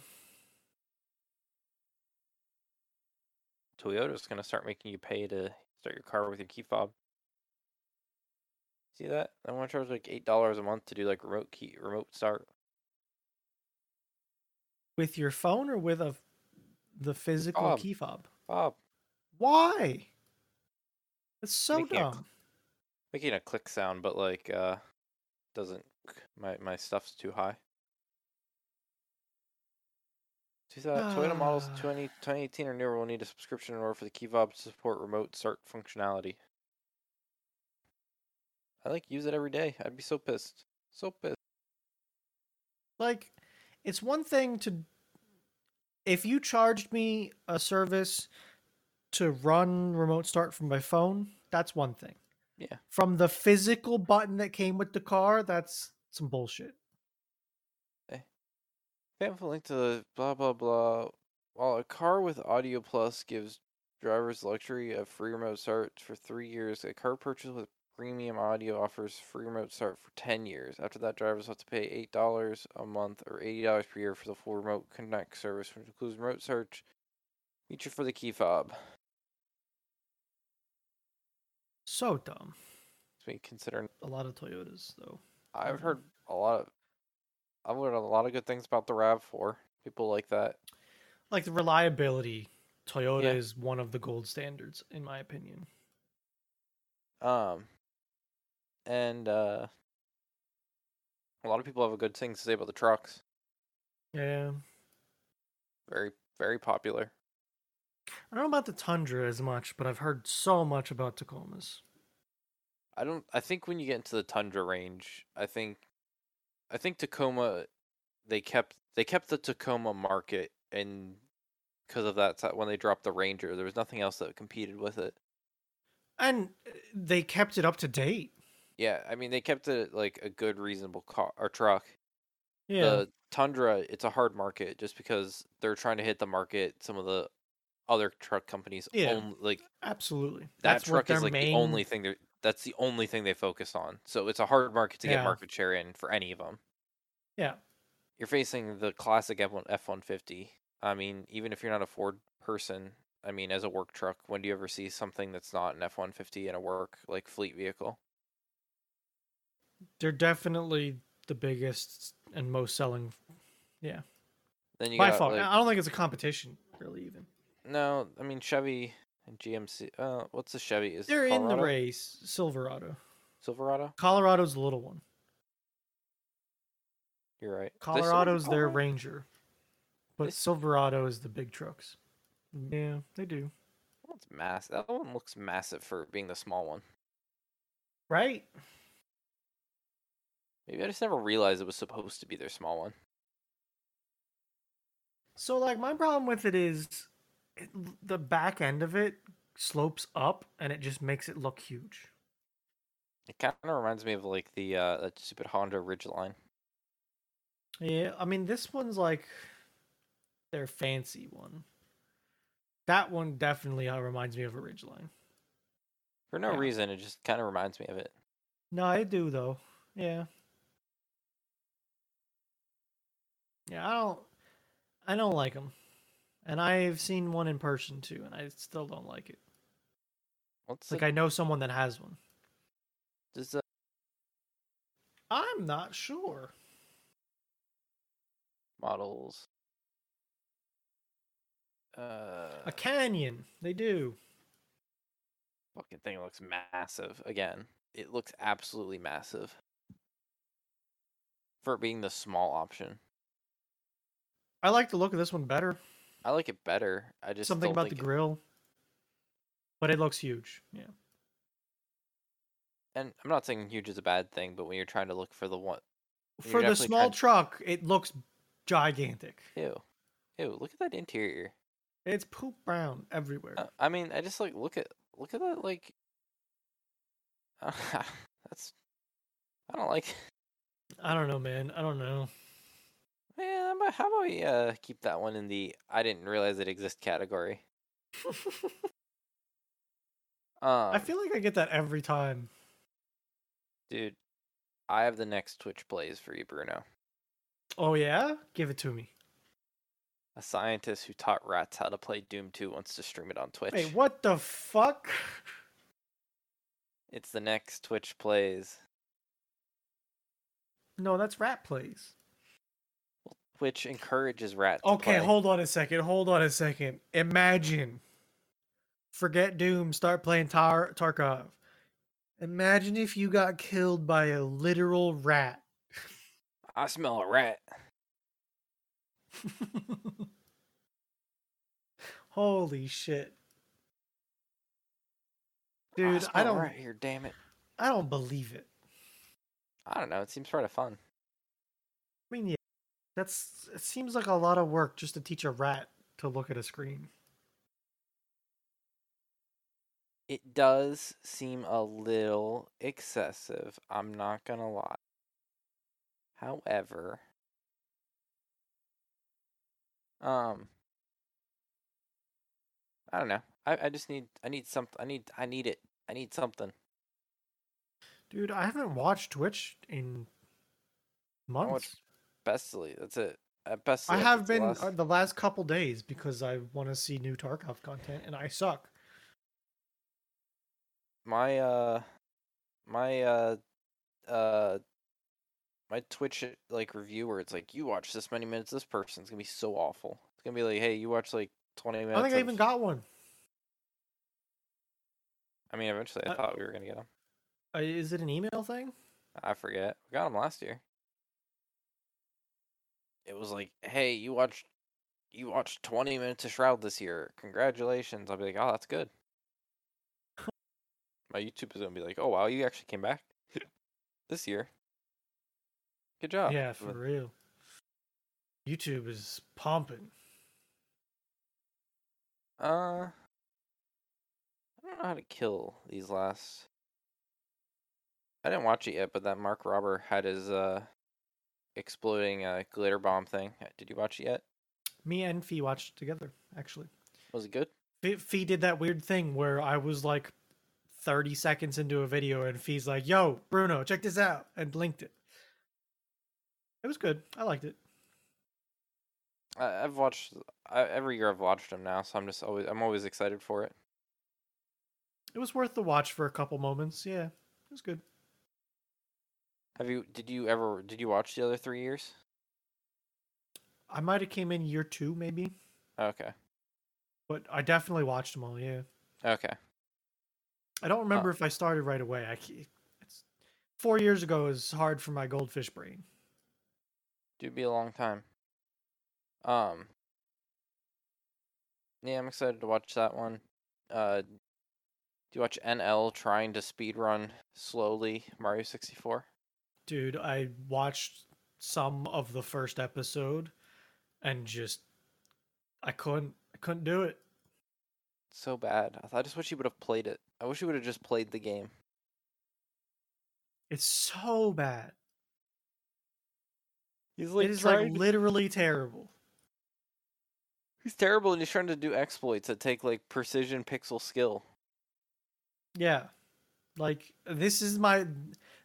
Toyota's gonna start making you pay to start your car with your key fob. See that? I want to charge like eight dollars a month to do like remote key remote start. With your phone or with a the physical key fob? Why? It's so Making a dumb. making a click sound, but like uh doesn't my my stuff's too high. Thou- Toyota models Ah. 20, 2018 or newer will need a subscription in order for the key fob to support remote start functionality. I like use it every day. I'd be so pissed. So pissed. Like, it's one thing to if you charged me a service to run remote start from my phone, that's one thing. Yeah. From the physical button that came with the car, that's some bullshit. Eh. Pamphlet link to the blah blah blah. While a car with Audio Plus gives drivers luxury of free remote start for three years, a car purchase with premium audio offers free remote start for ten years. After that, drivers have to pay eight dollars a month or eighty dollars per year for the full remote connect service, which includes remote search feature for the key fob. So dumb. So we consider A lot of Toyotas though. I've Mhm. heard a lot of I've heard a lot of good things about the RAV4. People like that. Like the reliability, Toyota Yeah. is one of the gold standards in my opinion. Um, and uh, a lot of people have a good things to say about the trucks. Yeah. Very, very popular. I don't know about the Tundra as much, but I've heard so much about Tacomas. I don't. I think when you get into the tundra range, I think, I think Tacoma, they kept they kept the Tacoma market, and because of that, when they dropped the Ranger, there was nothing else that competed with it. And uh, they kept it up to date. Yeah, I mean they kept it like a good, reasonable car or truck. Yeah. The Tundra, it's a hard market just because they're trying to hit the market. Some of the other truck companies, Yeah. own, like Absolutely. that That's truck is like main... the only thing they that's the only thing they focus on. So it's a hard market to get market share in for any of them. Yeah. You're facing the classic F150. I mean, even if you're not a Ford person, I mean, as a work truck, when do you ever see something that's not an F one fifty in a work like fleet vehicle? They're definitely the biggest and most selling. Yeah, Then you by got far. like, I don't think it's a competition really. Even no, I mean Chevy and GMC. Uh, what's the Chevy? Is they're in the race. Silverado. Silverado. Colorado's the little one. You're right. Colorado's their Colorado? Ranger, but They s- Silverado is the big trucks. Yeah, they do. That one's mass. That one looks massive for being the small one. Right? Maybe I just never realized it was supposed to be their small one. So like my problem with it is it, the back end of it slopes up and it just makes it look huge. It kind of reminds me of like the uh that stupid Honda Ridgeline. Yeah, I mean this one's like their fancy one. That one definitely uh, reminds me of a Ridgeline. For no Yeah. reason, it just kind of reminds me of it. No, I do though. Yeah. Yeah, I don't I don't like them. And I've seen one in person too and I still don't like it. What's Like the, I know someone that has one. does the I'm not sure. models? Uh, A canyon. They do. fucking thing looks massive. Again, it looks absolutely massive for it being the small option. I like the look of this one better. I like it better. I just Something about the it- grill. But it looks huge. Yeah. and I'm not saying huge is a bad thing, but when you're trying to look for the one, For the small trying- truck, it looks gigantic. ew, ew, look at that interior. It's poop brown everywhere. Uh, I mean, I just like look at look at that like. that's. I don't like. I don't know, man. I don't know. About, how about we uh, keep that one in the I didn't realize it exists category. Um, I feel like I get that every time. dude, I have the next Twitch plays for you, Bruno. Oh yeah? Give it to me. A scientist who taught rats how to play Doom 2 wants to stream it on Twitch. Wait, what the fuck? It's the next Twitch plays. No, that's rat plays. Twitch encourages rat. To Okay, hold on a second. Hold on a second. Imagine. Forget Doom, start playing Tar- Tarkov. Imagine if you got killed by a literal rat. I smell a rat. Holy shit. Dude, I a don't right here. Damn it. I don't believe it. I don't know. It seems sort of fun. I mean, yeah. That's it seems like a lot of work just to teach a rat to look at a screen. It does seem a little excessive. I'm not gonna lie. However, um, I don't know. I, I just need I need something. I need I need it. I need something. Dude, I haven't watched Twitch in months. Bestly. That's it. At best, I have been uh, the last couple days because I want to see new Tarkov content and I suck. my uh my uh uh my Twitch like review where it's like you watch this many minutes this person's gonna be so awful. It's gonna be like, hey, you watch like twenty minutes. I think I of- even got one. I mean, eventually I I- thought we were gonna get them. Uh, is it an email thing? I forget. We got them last year. It was like, hey, you watched you watched twenty minutes of Shroud this year. Congratulations. I'll be like, oh, that's good. My YouTube is gonna be like, oh wow, you actually came back this year. Good job. yeah, for But- real. YouTube is pumping. Uh, I don't know how to kill these last. I didn't watch it yet, but that Mark Rober had his uh exploding uh glitter bomb thing. Uh, Did you watch it yet? Me and Fee watched together, actually. Was it good? Fee, Fee did that weird thing where I was like 30 seconds into a video and Fee's like, yo, Bruno, check this out, and linked it. It was good. I liked it. I, I've watched I, every year. I've watched them now, so I'm just always I'm always excited for it. It was worth the watch for a couple moments. Yeah, it was good. Have you? Did you ever? Did you watch the other three years? I might have came in year two, maybe, Okay. but I definitely watched them all. Yeah, Okay. I don't remember if I started right away. I it's four years ago is hard for my goldfish brain. Do be a long time. Um. Yeah, I'm excited to watch that one. Uh, do you watch NL trying to speedrun slowly Mario 64? Dude, I watched some of the first episode and just I couldn't I couldn't do it. So bad. I, thought, I just wish he would have played it. I wish he would have just played the game. It's so bad. He's it is like literally terrible. he's terrible, and he's trying to do exploits that take like precision pixel skill. Yeah. Like this is my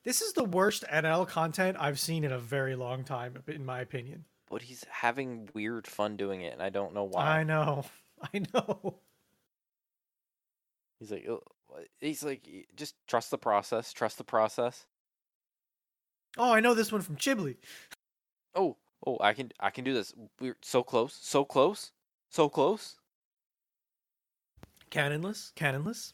this is the worst NL content I've seen in a very long time in my opinion. But he's having weird fun doing it, and I don't know why. I know. I know. He's like, he's like, just trust the process. Trust the process. Oh, I know this one from Chibli. Oh, oh, I can, I can do this. We're so close, so close, so close. Cannonless, cannonless.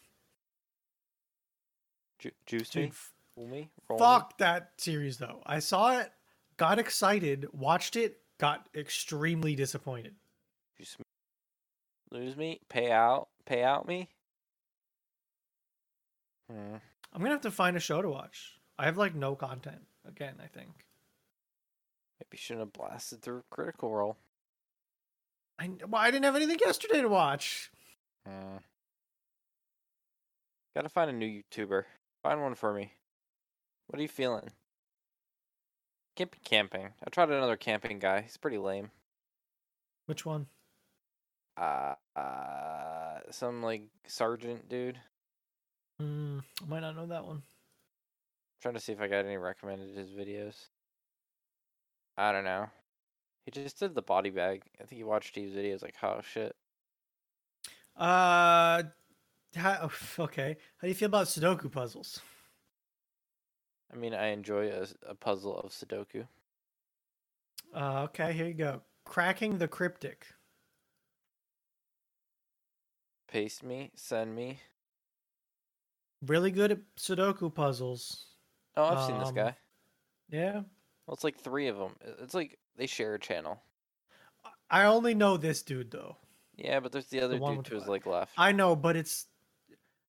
Ju- juice me, Dude, fool me, roll me. fuck that series though. I saw it, got excited, watched it, got extremely disappointed. Juice me, lose me, pay out, pay out me. Hmm. I'm gonna have to find a show to watch. I have like no content again. I think. Maybe shouldn't have blasted through Critical Role. I well, I didn't have anything yesterday to watch. Hmm. Gotta find a new YouTuber. Find one for me. What are you feeling? Can't be camping. I tried another camping guy. He's pretty lame. Which one? Uh, uh, some like sergeant dude. Hmm, I might not know that one. trying to see if I got any recommended his videos. I don't know. He just did the body bag. I think he watched Steve's videos like, oh shit. Uh, how, okay. How do you feel about Sudoku puzzles? I mean, I enjoy a puzzle of Sudoku. Uh, okay, here you go. Cracking the cryptic. Paste me, send me. Really good at Sudoku puzzles. Oh, I've seen this Um, guy. Yeah. Well, it's like three of them. It's like they share a channel. I only know this dude though. Yeah, but there's the other one dude with to his like left. I know, but it's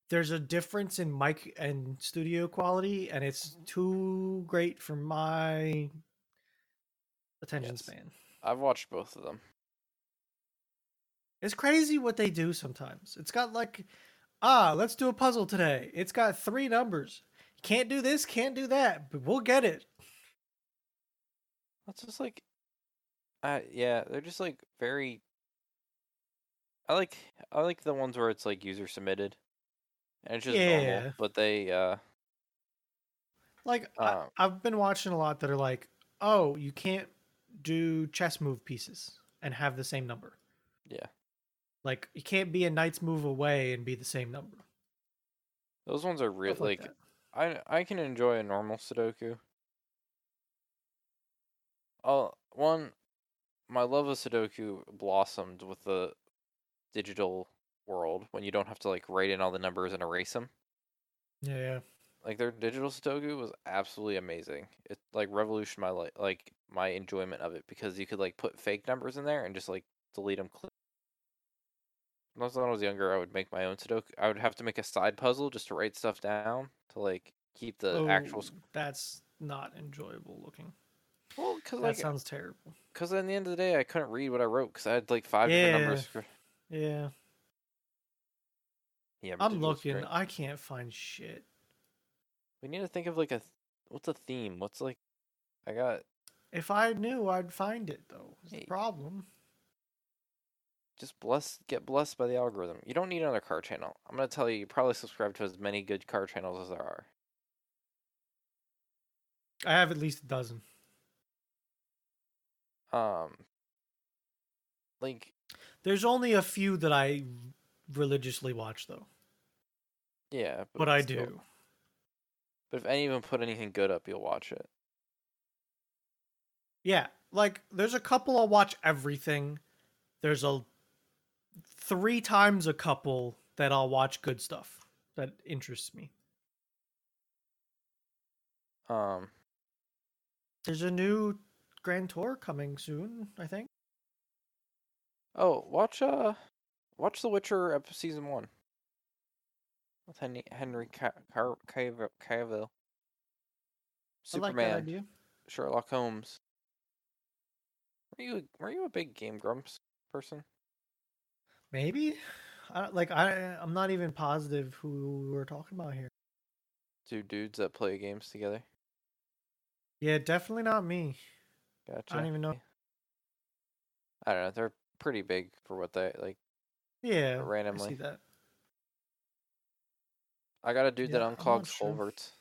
there's a difference in mic and studio quality, and it's too great for my attention Yes. span. I've watched both of them. It's crazy what they do sometimes. It's got like, ah, let's do a puzzle today. It's got three numbers. Can't do this, can't do that, but we'll get it. That's just like, uh, yeah, they're just like very. I like I like the ones where it's like user submitted, and it's just Yeah. normal. But they, uh, Like Uh, I, I've been watching a lot that are like, oh, you can't do chess move pieces and have the same number. yeah, Like you can't be a knight's move away and be the same number. those ones are real. Like Like. I I can enjoy a normal Sudoku. Oh, one, my love of Sudoku blossomed with the digital world when you don't have to like write in all the numbers and erase them. Yeah, yeah. Like their digital Sudoku was absolutely amazing. It like revolutionized my like like my enjoyment of it because you could like put fake numbers in there and just like delete them. That's when I was younger, I would make my own Sudoku. I would have to make a side puzzle just to write stuff down to like keep the actual. Oh, that's not enjoyable looking. Well, because That like sounds terrible. because at the end of the day, I couldn't read what I wrote because I had like five different numbers. For... Yeah. Yeah, but I'm looking. I can't find shit. We need to think of like a what's a theme? What's like I got If I knew, I'd find it though. Is the problem. just blessed get blessed by the algorithm. You don't need another car channel. I'm gonna tell you, you probably subscribe to as many good car channels as there are. I have at least a dozen. Um like There's only a few that I religiously watch though, yeah, but I still- do. But if any of them put anything good up, you'll watch it. Yeah, like there's a couple I'll watch everything. There's a three times a couple that I'll watch good stuff that interests me. Um, There's a new Grand Tour coming soon, I think. oh, watch uh, watch The Witcher season one with Henry Henry Ca- Car- Cavill, like that Superman, idea. Sherlock Holmes. Were you were you a big Game Grumps person? Maybe. I, like I I'm not even positive who we're talking about here. Two dudes that play games together. Yeah, definitely not me. Gotcha. I don't even know. I don't know. They're pretty big for what they like. Yeah, I randomly. see that. I got a dude that Yeah, not unclogs sure. culverts.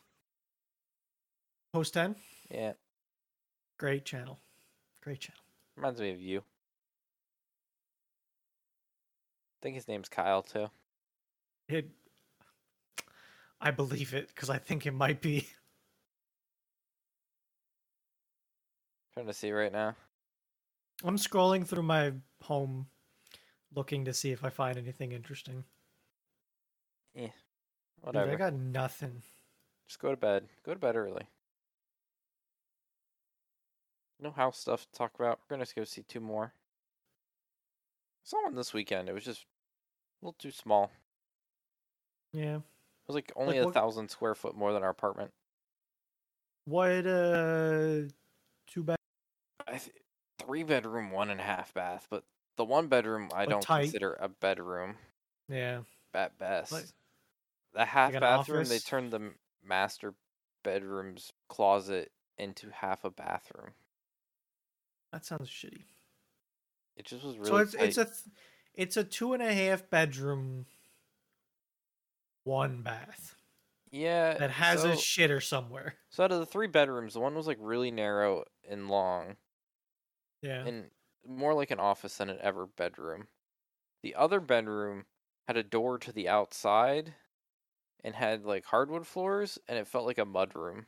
Post ten, Yeah, great channel, great channel. reminds me of you. I think his name's Kyle too. It, I believe it because I think it might be. Trying to see right now. I'm scrolling through my home, looking to see if I find anything interesting. Dude, Whatever. I got nothing. Just go to bed. Go to bed early. No house stuff to talk about. We're gonna go see two more. I saw one this weekend. It was just a little too small. Yeah. It was like only Like a what- thousand square foot more than our apartment. What? Uh, too bad. I th- three bedroom, one and a half bath, but the one bedroom I Like don't tight. consider a bedroom Yeah. at best. Like- the half an bathroom, they turned the master bedroom's closet into half a bathroom. That sounds shitty. It just was really so it's tight. it's a th- it's a two and a half bedroom, one bath yeah that has so, a shitter somewhere. so out of the three bedrooms, the one was like really narrow and long, Yeah. and more like an office than an ever bedroom. The other bedroom had a door to the outside and had like hardwood floors and it felt like a mud room.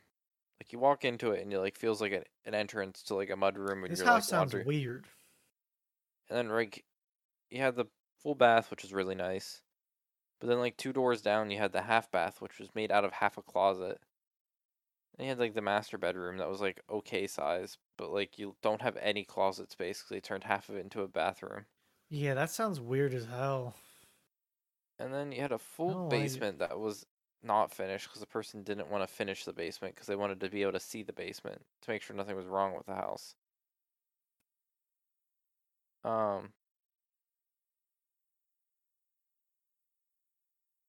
Like you walk into it and it like feels like an, an entrance to like a mud room and this you're house like sounds wandering. weird. And then like you had the full bath, which was really nice. But then like two doors down you had the half bath, which was made out of half a closet. And you had like the master bedroom that was like okay size, but like you don't have any closet space because they turned half of it into a bathroom. Yeah, that sounds weird as hell. And then you had a full Oh, I- basement that was not finished because the person didn't want to finish the basement because they wanted to be able to see the basement to make sure nothing was wrong with the house. Um,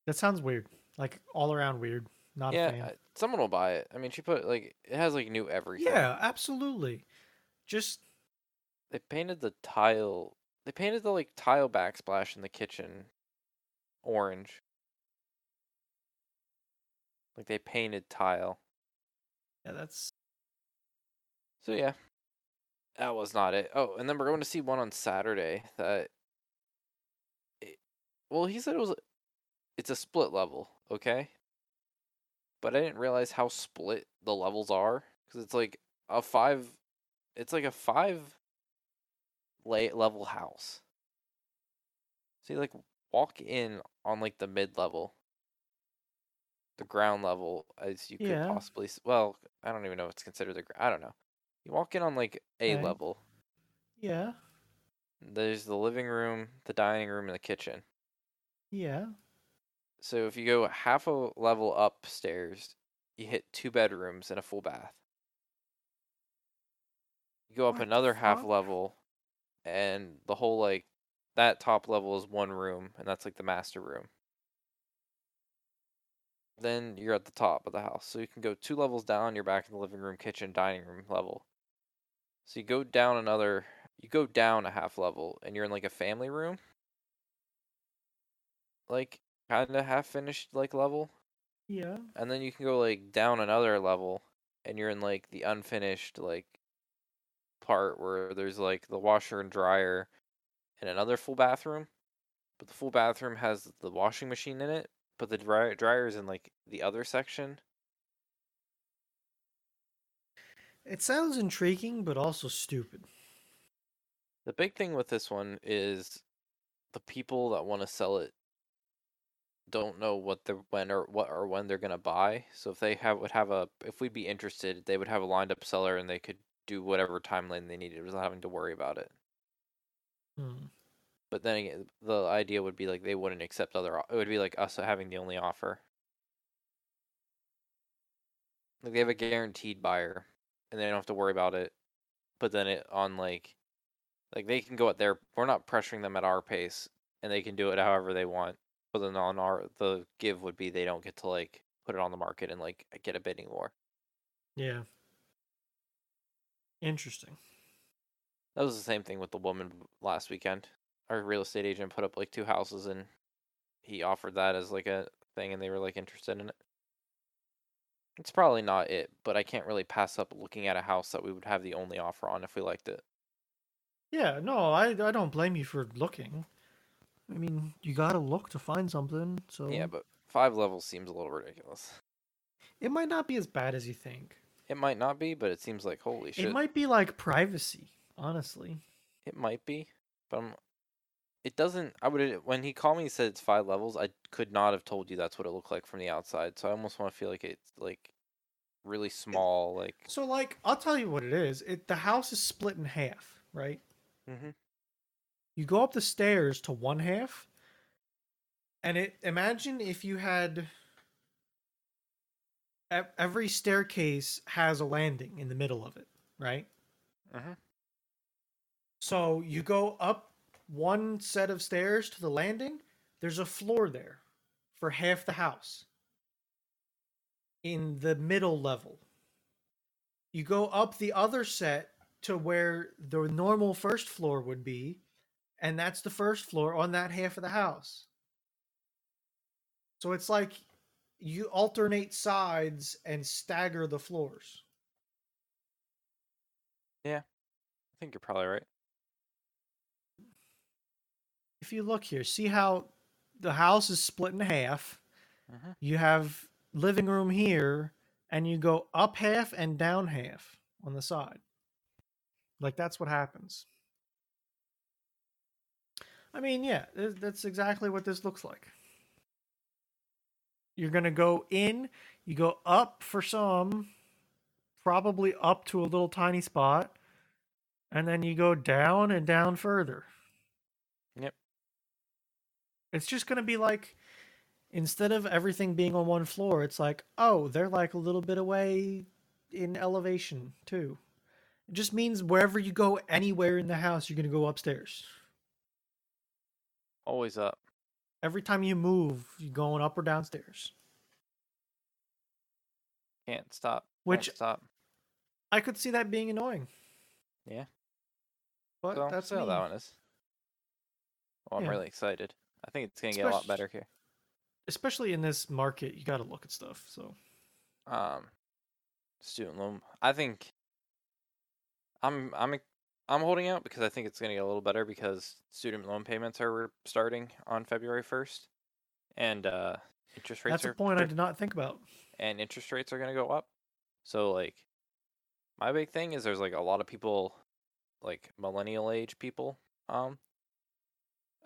That sounds weird. Like all around weird. Not a yeah, fan. I- someone will buy it. I mean, she put like it has like new everything. Yeah, absolutely. Just They painted the tile. They painted the like tile backsplash in the kitchen orange. Like they painted tile. yeah, that's So yeah, that was not it. Oh, and then we're going to see one on Saturday. That, it, well, he said it was, it's a split level, okay. But I didn't realize how split the levels are because it's like a five, it's like a five, lay level house. So you like walk in on like the mid level, the ground level as you could Yeah. possibly. Well, I don't even know if it's considered the. I don't know. You walk in on like a Okay. level. yeah, There's the living room, the dining room, and the kitchen. yeah. So if you go half a level upstairs, you hit two bedrooms and a full bath. You go up What another half level, and the whole like that top level is one room, and that's like the master room. Then you're at the top of the house, so you can go two levels down. You're back in the living room, kitchen, dining room level. So you go down another, you go down a half level, and you're in like a family room, like kind of half finished like level, Yeah. and then you can go like down another level, and you're in like the unfinished like part where there's like the washer and dryer and another full bathroom, but the full bathroom has the washing machine in it, but the dryer dryer is in like the other section. It sounds intriguing, but also stupid. The big thing with this one is the people that want to sell it don't know what they're when or what or when they're gonna buy. So if they have would have a if we'd be interested, they would have a lined up seller and they could do whatever timeline they needed without having to worry about it. Hmm. But then again, the idea would be like they wouldn't accept other. It would be like us having the only offer. Like they have a guaranteed buyer, and they don't have to worry about it. But then it on like, like they can go at their. We're not pressuring them at our pace, and they can do it however they want. But then on our the give would be they don't get to like put it on the market and like get a bidding war. Yeah. Interesting. That was the same thing with the woman last weekend. Our real estate agent put up like two houses and he offered that as like a thing and they were like interested in it. It's probably not it, but I can't really pass up looking at a house that we would have the only offer on if we liked it. Yeah, no, I I don't blame you for looking. I mean, you gotta look to find something. So Yeah, but five levels seems a little ridiculous. it might not be as bad as you think. It might not be, but it seems like holy shit. It might be like privacy, honestly. It might be, but I'm, it doesn't. I would when he called me he said it's five levels. I could not have told you that's what it looked like from the outside. So I almost want to feel like it's like really small. Like So like, I'll tell you what it is. It the house is split in half, right? Mm Mhm. You go up the stairs to one half, and it imagine if you had every staircase has a landing in the middle of it, right? Mhm. So you go up one set of stairs to the landing, there's a floor there for half the house in the middle level. You go up the other set to where the normal first floor would be, and that's the first floor on that half of the house. So it's like you alternate sides and stagger the floors. Yeah. I think you're probably right. If you look here, see how the house is split in half. Mhm. You have living room here, and you go up half and down half on the side. Like that's what happens. I mean, yeah, that's exactly what this looks like. You're going to go in, you go up for some, probably up to a little tiny spot, and then you go down and down further. Yep. It's just going to be like instead of everything being on one floor, it's like, oh, they're like a little bit away in elevation too. It just means wherever you go anywhere in the house, you're going to go upstairs. Always up. Every time you move, you're going up or downstairs. Can't stop. Which- Won't stop. I could see that being annoying. Yeah. But So that's how that one is. Well, I'm Yeah. really excited. I think it's gonna get a lot better here. Especially in this market, you got to look at stuff. So Um, student loan. I think I'm I'm I'm holding out because I think it's gonna get a little better because student loan payments are starting on February first, and uh, interest rates that's are a point I did not think about. and interest rates are gonna go up. So like, my big thing is there's like a lot of people, like millennial age people, um,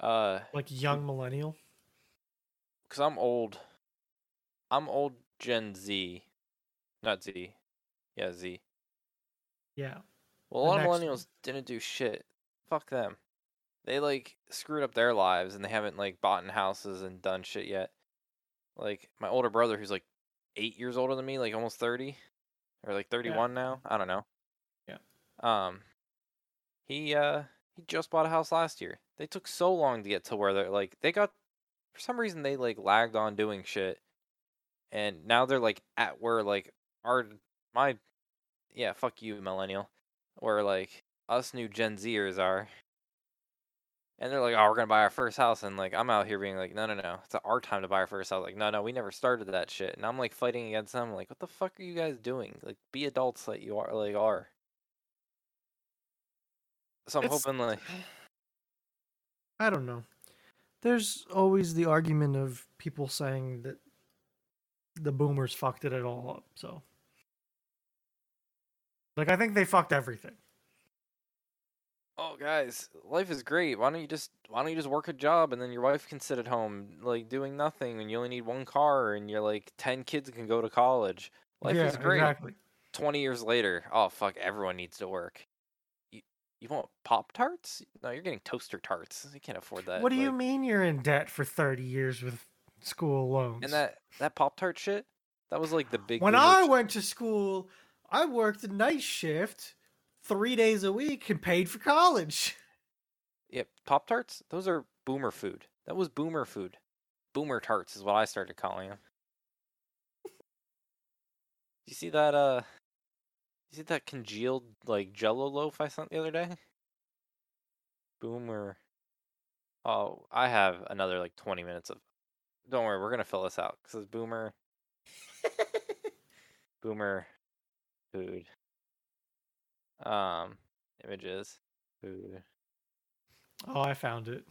uh, Like young millennial. because I'm old. I'm old Gen Z, not Z. Yeah, Z. Yeah. Well, a lot of next millennials didn't do shit. Fuck them. They like screwed up their lives and they haven't like bought in houses and done shit yet. Like my older brother, who's like eight years older than me, like almost thirty, or like thirty-one now. I don't know. Yeah. Um, he uh he just bought a house last year. They took so long to get to where they're like they got for some reason they like lagged on doing shit, and now they're like at where like our my yeah fuck you millennial where like us new Gen Zers are. And they're like, oh, we're gonna buy our first house, and like I'm out here being like, no, no, no, it's our time to buy our first house. Like, no, no, we never started that shit, and I'm like fighting against them. Like, what the fuck are you guys doing? Like, be adults that you are, like are. So I'm It's- hoping like I don't know. There's always the argument of people saying that the boomers fucked it all up. So, like, I think they fucked everything. Oh, guys, life is great. Why don't you just why don't you just work a job and then your wife can sit at home like doing nothing and you only need one car and you're like ten kids can go to college. Life yeah, is great. exactly. Twenty years later, oh fuck, everyone needs to work. You you want Pop Tarts? No, you're getting toaster tarts. You can't afford that. What do you mean you're in debt for 30 years with school loans? And that that Pop Tart shit, that was like the big. when I went to school, I worked a night shift three days a week and paid for college. Yep, Pop Tarts. Those are boomer food. That was boomer food. Boomer tarts is what I started calling them. You see that? Uh, you see that congealed like Jello loaf I sent the other day? Boomer. Oh, I have another like twenty minutes of. Don't worry, we're gonna fill this out because boomer, boomer, food. Um, images, food. Oh, I found it.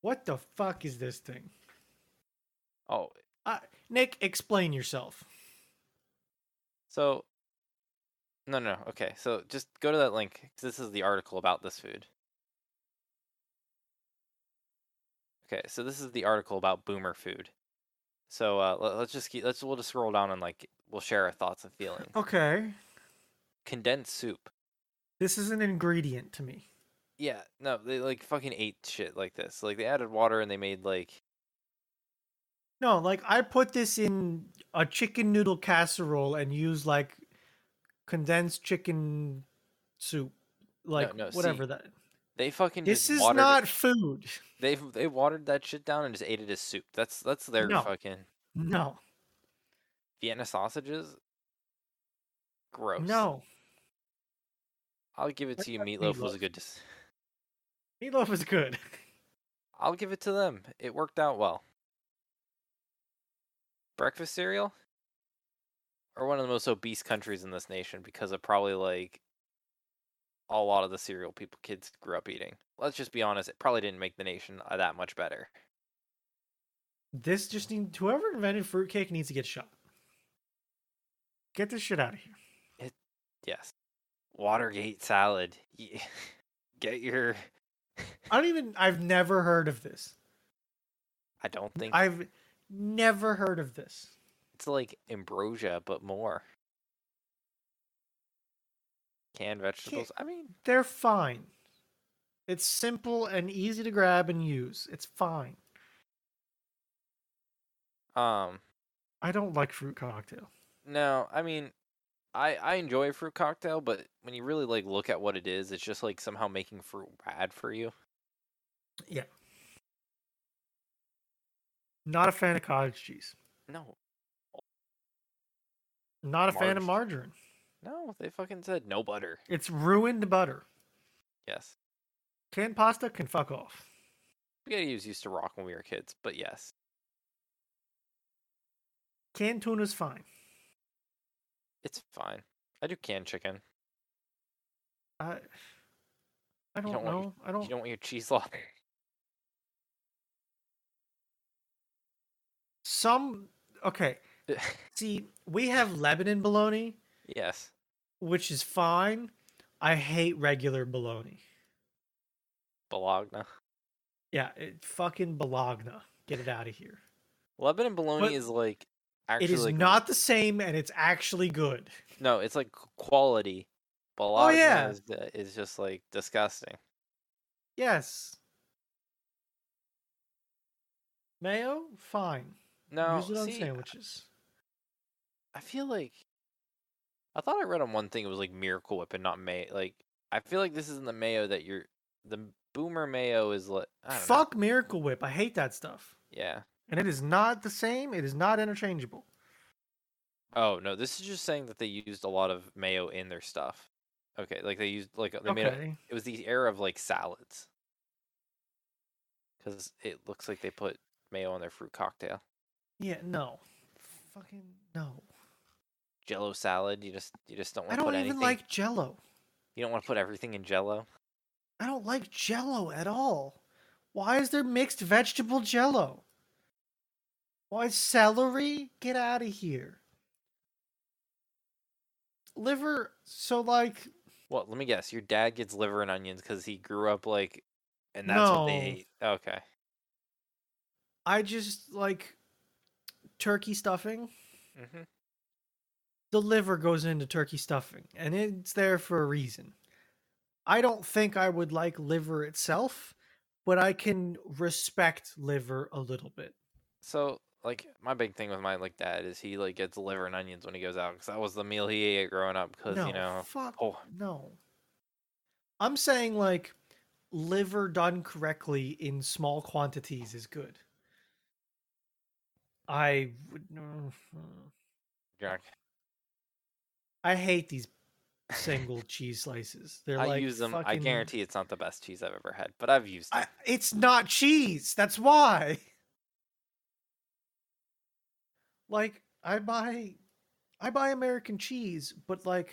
What the fuck is this thing? Oh, Uh, Nick, explain yourself. So, no, no, okay. So just go to that link 'cause this is the article about this food. Okay, so this is the article about boomer food. So uh, let, us just keep. Let's we'll just scroll down and like we'll share our thoughts and feelings. Okay. Condensed soup. This is an ingredient to me. Yeah, no, they like fucking ate shit like this. Like they added water and they made like No, like I put this in a chicken noodle casserole and use like condensed chicken soup. Like no, whatever see, that. They fucking. This is watered it- not food. They they watered that shit down and just ate it as soup. That's that's their No. fucking No. Vienna sausages. Gross. No. I'll give it to you. like Meatloaf was a meatloaf. good. Dis- Meatloaf is good. I'll give it to them. It worked out well. Breakfast cereal, or one of the most obese countries in this nation because of probably like a lot of the cereal people kids grew up eating. Let's just be honest. It probably didn't make the nation uh, that much better. This just needs whoever invented fruitcake needs to get shot. Get this shit out of here. Yes. Watergate salad. Get your. I don't even I've never heard of this. I don't think I've never heard of this. it's like ambrosia, but more. Canned vegetables. I mean, They're fine. It's simple and easy to grab and use. It's fine. um, I don't like fruit cocktail. No, I mean, I I enjoy fruit cocktail, but when you really like look at what it is, it's just like somehow making fruit bad for you. Yeah. Not a fan of cottage cheese. No, Not a fan of margarine. No, they fucking said no butter. It's ruined butter. Yes, Canned pasta can fuck off. spaghetti was used to rock when we were kids, but yes, Canned tuna's fine. it's fine. I do canned chicken. I I don't, don't want your- know. I don't You don't want your cheese lobster. some okay. See, we have Lebanon bologna, yes, which is fine. I hate regular bologna. bologna. Yeah, it, fucking bologna. Get it out of here. Lebanon bologna But is like actually it is like not the same, and it's actually good. no, it's like quality. Bologna Oh, yeah. is, uh, is just like disgusting. Yes. Mayo, fine. No, Use it on see, sandwiches. I feel like I thought I read on one thing it was like Miracle Whip and not May. Like I feel like this isn't the mayo that you're. The Boomer mayo is like I don't know. Fuck Miracle Whip. I hate that stuff. Yeah. And it is not the same. It is not interchangeable. Oh no, this is just saying that they used a lot of mayo in their stuff. Okay, like they used like they made a, it was the era of like salads. Because it looks like they put mayo on their fruit cocktail. Yeah, no. Fucking no. Jello salad. You just you just don't I want to don't put even anything. like Jello. You don't want to put everything in Jello. I don't like jello at all. Why is there mixed vegetable jello? Why celery? Get out of here. Liver, so like Well, let me guess. Your dad gets liver and onions because he grew up like, and that's what they No. ate. Okay. I just like turkey stuffing. hmm The liver goes into turkey stuffing and it's there for a reason. I don't think I would like liver itself, but I can respect liver a little bit. So, like, my big thing with my like dad is he like gets liver and onions when he goes out because that was the meal he ate growing up. Because no, you know, fuck oh, no. I'm saying like liver done correctly in small quantities is good. I would. Hmm. Jack, I hate these single cheese slices. They're I like use them. I fucking- guarantee it's not the best cheese I've ever had, but I've used them. I, it's not cheese. That's why. Like I buy, I buy American cheese, but like,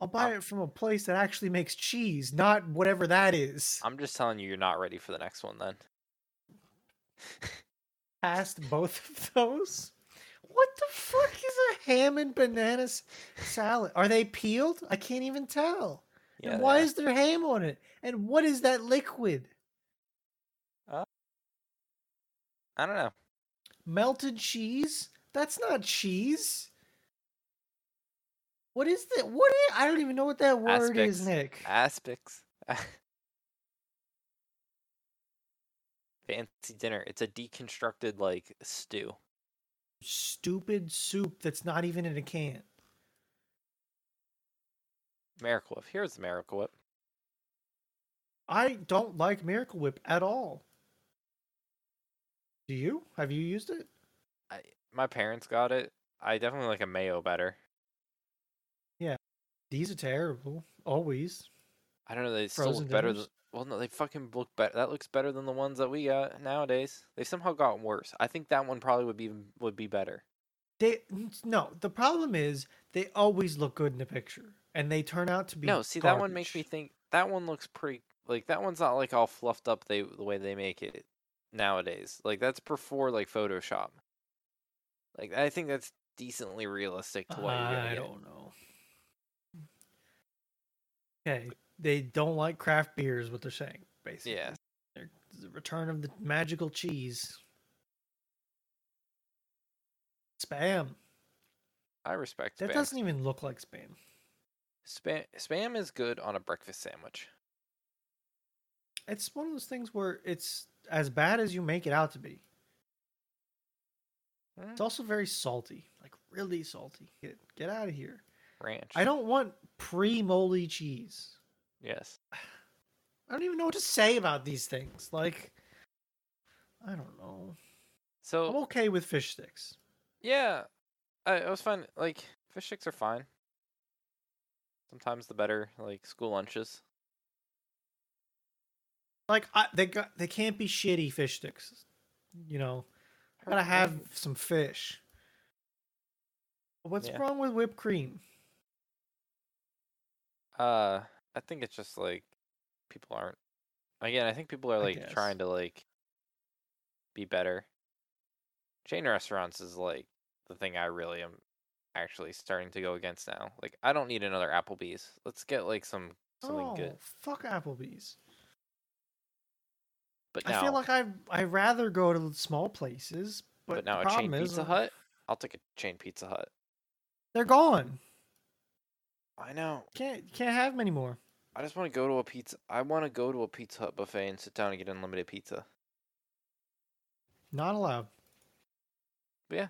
I'll buy Um, it from a place that actually makes cheese, not whatever that is. I'm just telling you, you're not ready for the next one. Then Past both of those. What the fuck is a ham and banana salad? Are they peeled? I can't even tell. yeah, and why is there ham on it? And what is that liquid? Uh, I don't know. Melted cheese? That's not cheese. What is that? What is, I don't even know what that word is, Aspics. Nick. Aspics. Fancy dinner. It's a deconstructed like stew. Stupid soup that's not even in a can. Miracle Whip. Here's the Miracle Whip. I don't like Miracle Whip at all. Do you? Have you used it? I, my parents got it. I definitely like a mayo better. Yeah. These are terrible. Always. I don't know. They still Frozen look better. Than, dinners? Well, no, they fucking look better. That looks better than the ones that we got nowadays. They somehow got worse. I think that one probably would be would be better. They no. The problem is they always look good in the picture, and they turn out to be No, see that one makes me think that one looks pretty. Like that one's not like all fluffed up. They the way they make it nowadays. Like that's before like Photoshop. Like I think that's decently realistic to what you're gonna I get. don't know. Hmm. Okay, they don't like craft beer, is what they're saying. Basically, Yeah. They're- the return of the magical cheese. Spam. I respect That spam. doesn't even look like spam. Spam spam is good on a breakfast sandwich. It's one of those things where it's as bad as you make it out to be. Mm, It's also very salty, like really salty. Get get out of here. ranch. I don't want pre-moldy cheese. Yes. I don't even know what to say about these things. Like, I don't know. So I'm okay with fish sticks. yeah, I, I was fine. Like fish sticks are fine. Sometimes the better like school lunches. Like, I, they got they can't be shitty fish sticks. You know, I gotta have some fish. What's Yeah. wrong with whipped cream? Uh, I think it's just like people aren't. Again, I think people are I like guess. trying to like be better. Chain restaurants is like the thing I really am actually starting to go against now. Like, I don't need another Applebee's. Let's get like some something oh, good. fuck Applebee's. But now, I feel like I I rather go to small places, but, but now a chain is Pizza uh, Hut. I'll take a chain Pizza Hut. They're gone. I know. Can't can't have them anymore. I just want to go to a pizza. I want to go to a Pizza Hut buffet and sit down and get unlimited pizza. Not allowed. But yeah.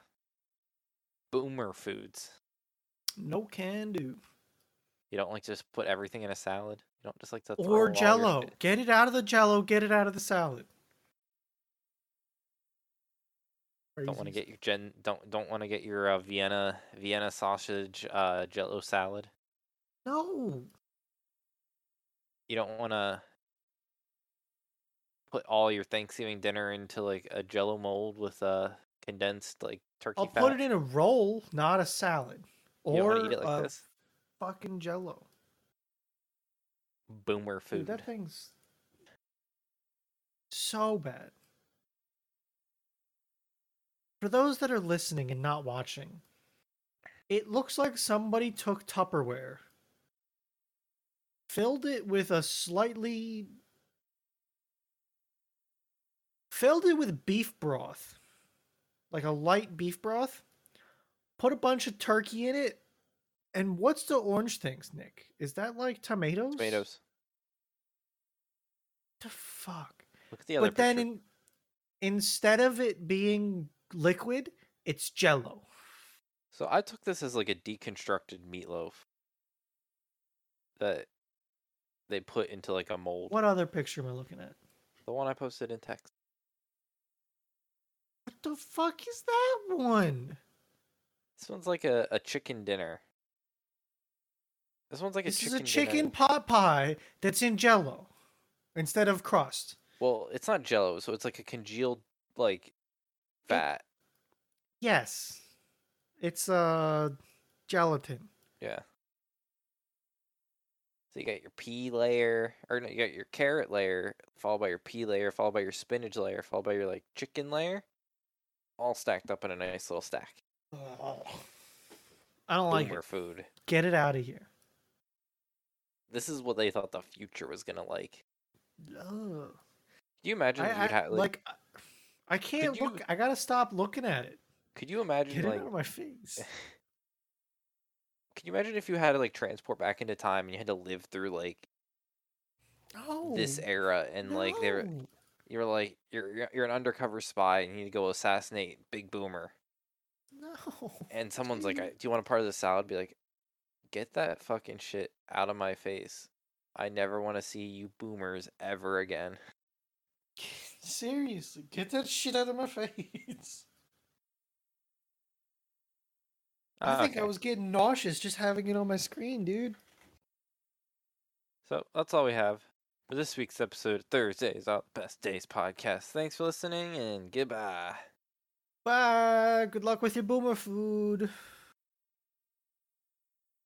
Boomer foods. No can do. You don't like to just put everything in a salad. You don't just like to throw Or Jello. fa- Get it out of the Jello. Get it out of the salad. Don't want to get your gen. Don't don't want to get your uh, Vienna Vienna sausage uh, Jello salad. No. You don't want to put all your Thanksgiving dinner into like a Jello mold with a condensed like turkey I'll fat. put it in a roll, not a salad. Or want to eat it like a this. fucking Jello. boomer food. Dude, that thing's so bad. For those that are listening and not watching, it looks like somebody took Tupperware, filled it with a slightly. filled it with beef broth, like a light beef broth, put a bunch of turkey in it, and what's the orange things, Nick? Is that like tomatoes? Tomatoes. The fuck? Look at the other but then in, instead of it being liquid, it's jello. So I took this as like a deconstructed meatloaf that they put into like a mold. What other picture am I looking at? The one I posted in text. What the fuck is that one? This one's like a, a chicken dinner. This one's like a this a is a chicken dinner. pot pie that's in jello instead of crust. Well, it's not jello, so it's like a congealed like fat. Yes. It's uh gelatin. Yeah. So you got your pea layer, or no, you got your carrot layer, followed by your pea layer, followed by your spinach layer, followed by your like chicken layer, all stacked up in a nice little stack. I don't like Boomer it. food. Get it out of here. This is what they thought the future was gonna like. Ugh. Can you imagine I, you'd I- have like, like I- I can't you- look. I gotta stop looking at it. could you imagine Get it like out of my face. can you imagine if you had to like transport back into time and you had to live through like No. this oh, era and like they were you're like you're you're- an undercover spy and you need to go assassinate Big Boomer No. and someone's like, dude. "I- "Do you want a part of the salad?" Be like, "Get that fucking shit out of my face. I never want to see you boomers ever again." Seriously, get that shit out of my face. I Ah, think I was getting nauseous just having it on my screen, dude. So that's all we have for this week's episode. of Thursdays, all the best days podcast. Thanks for listening and goodbye. Bye. Good luck with your boomer food.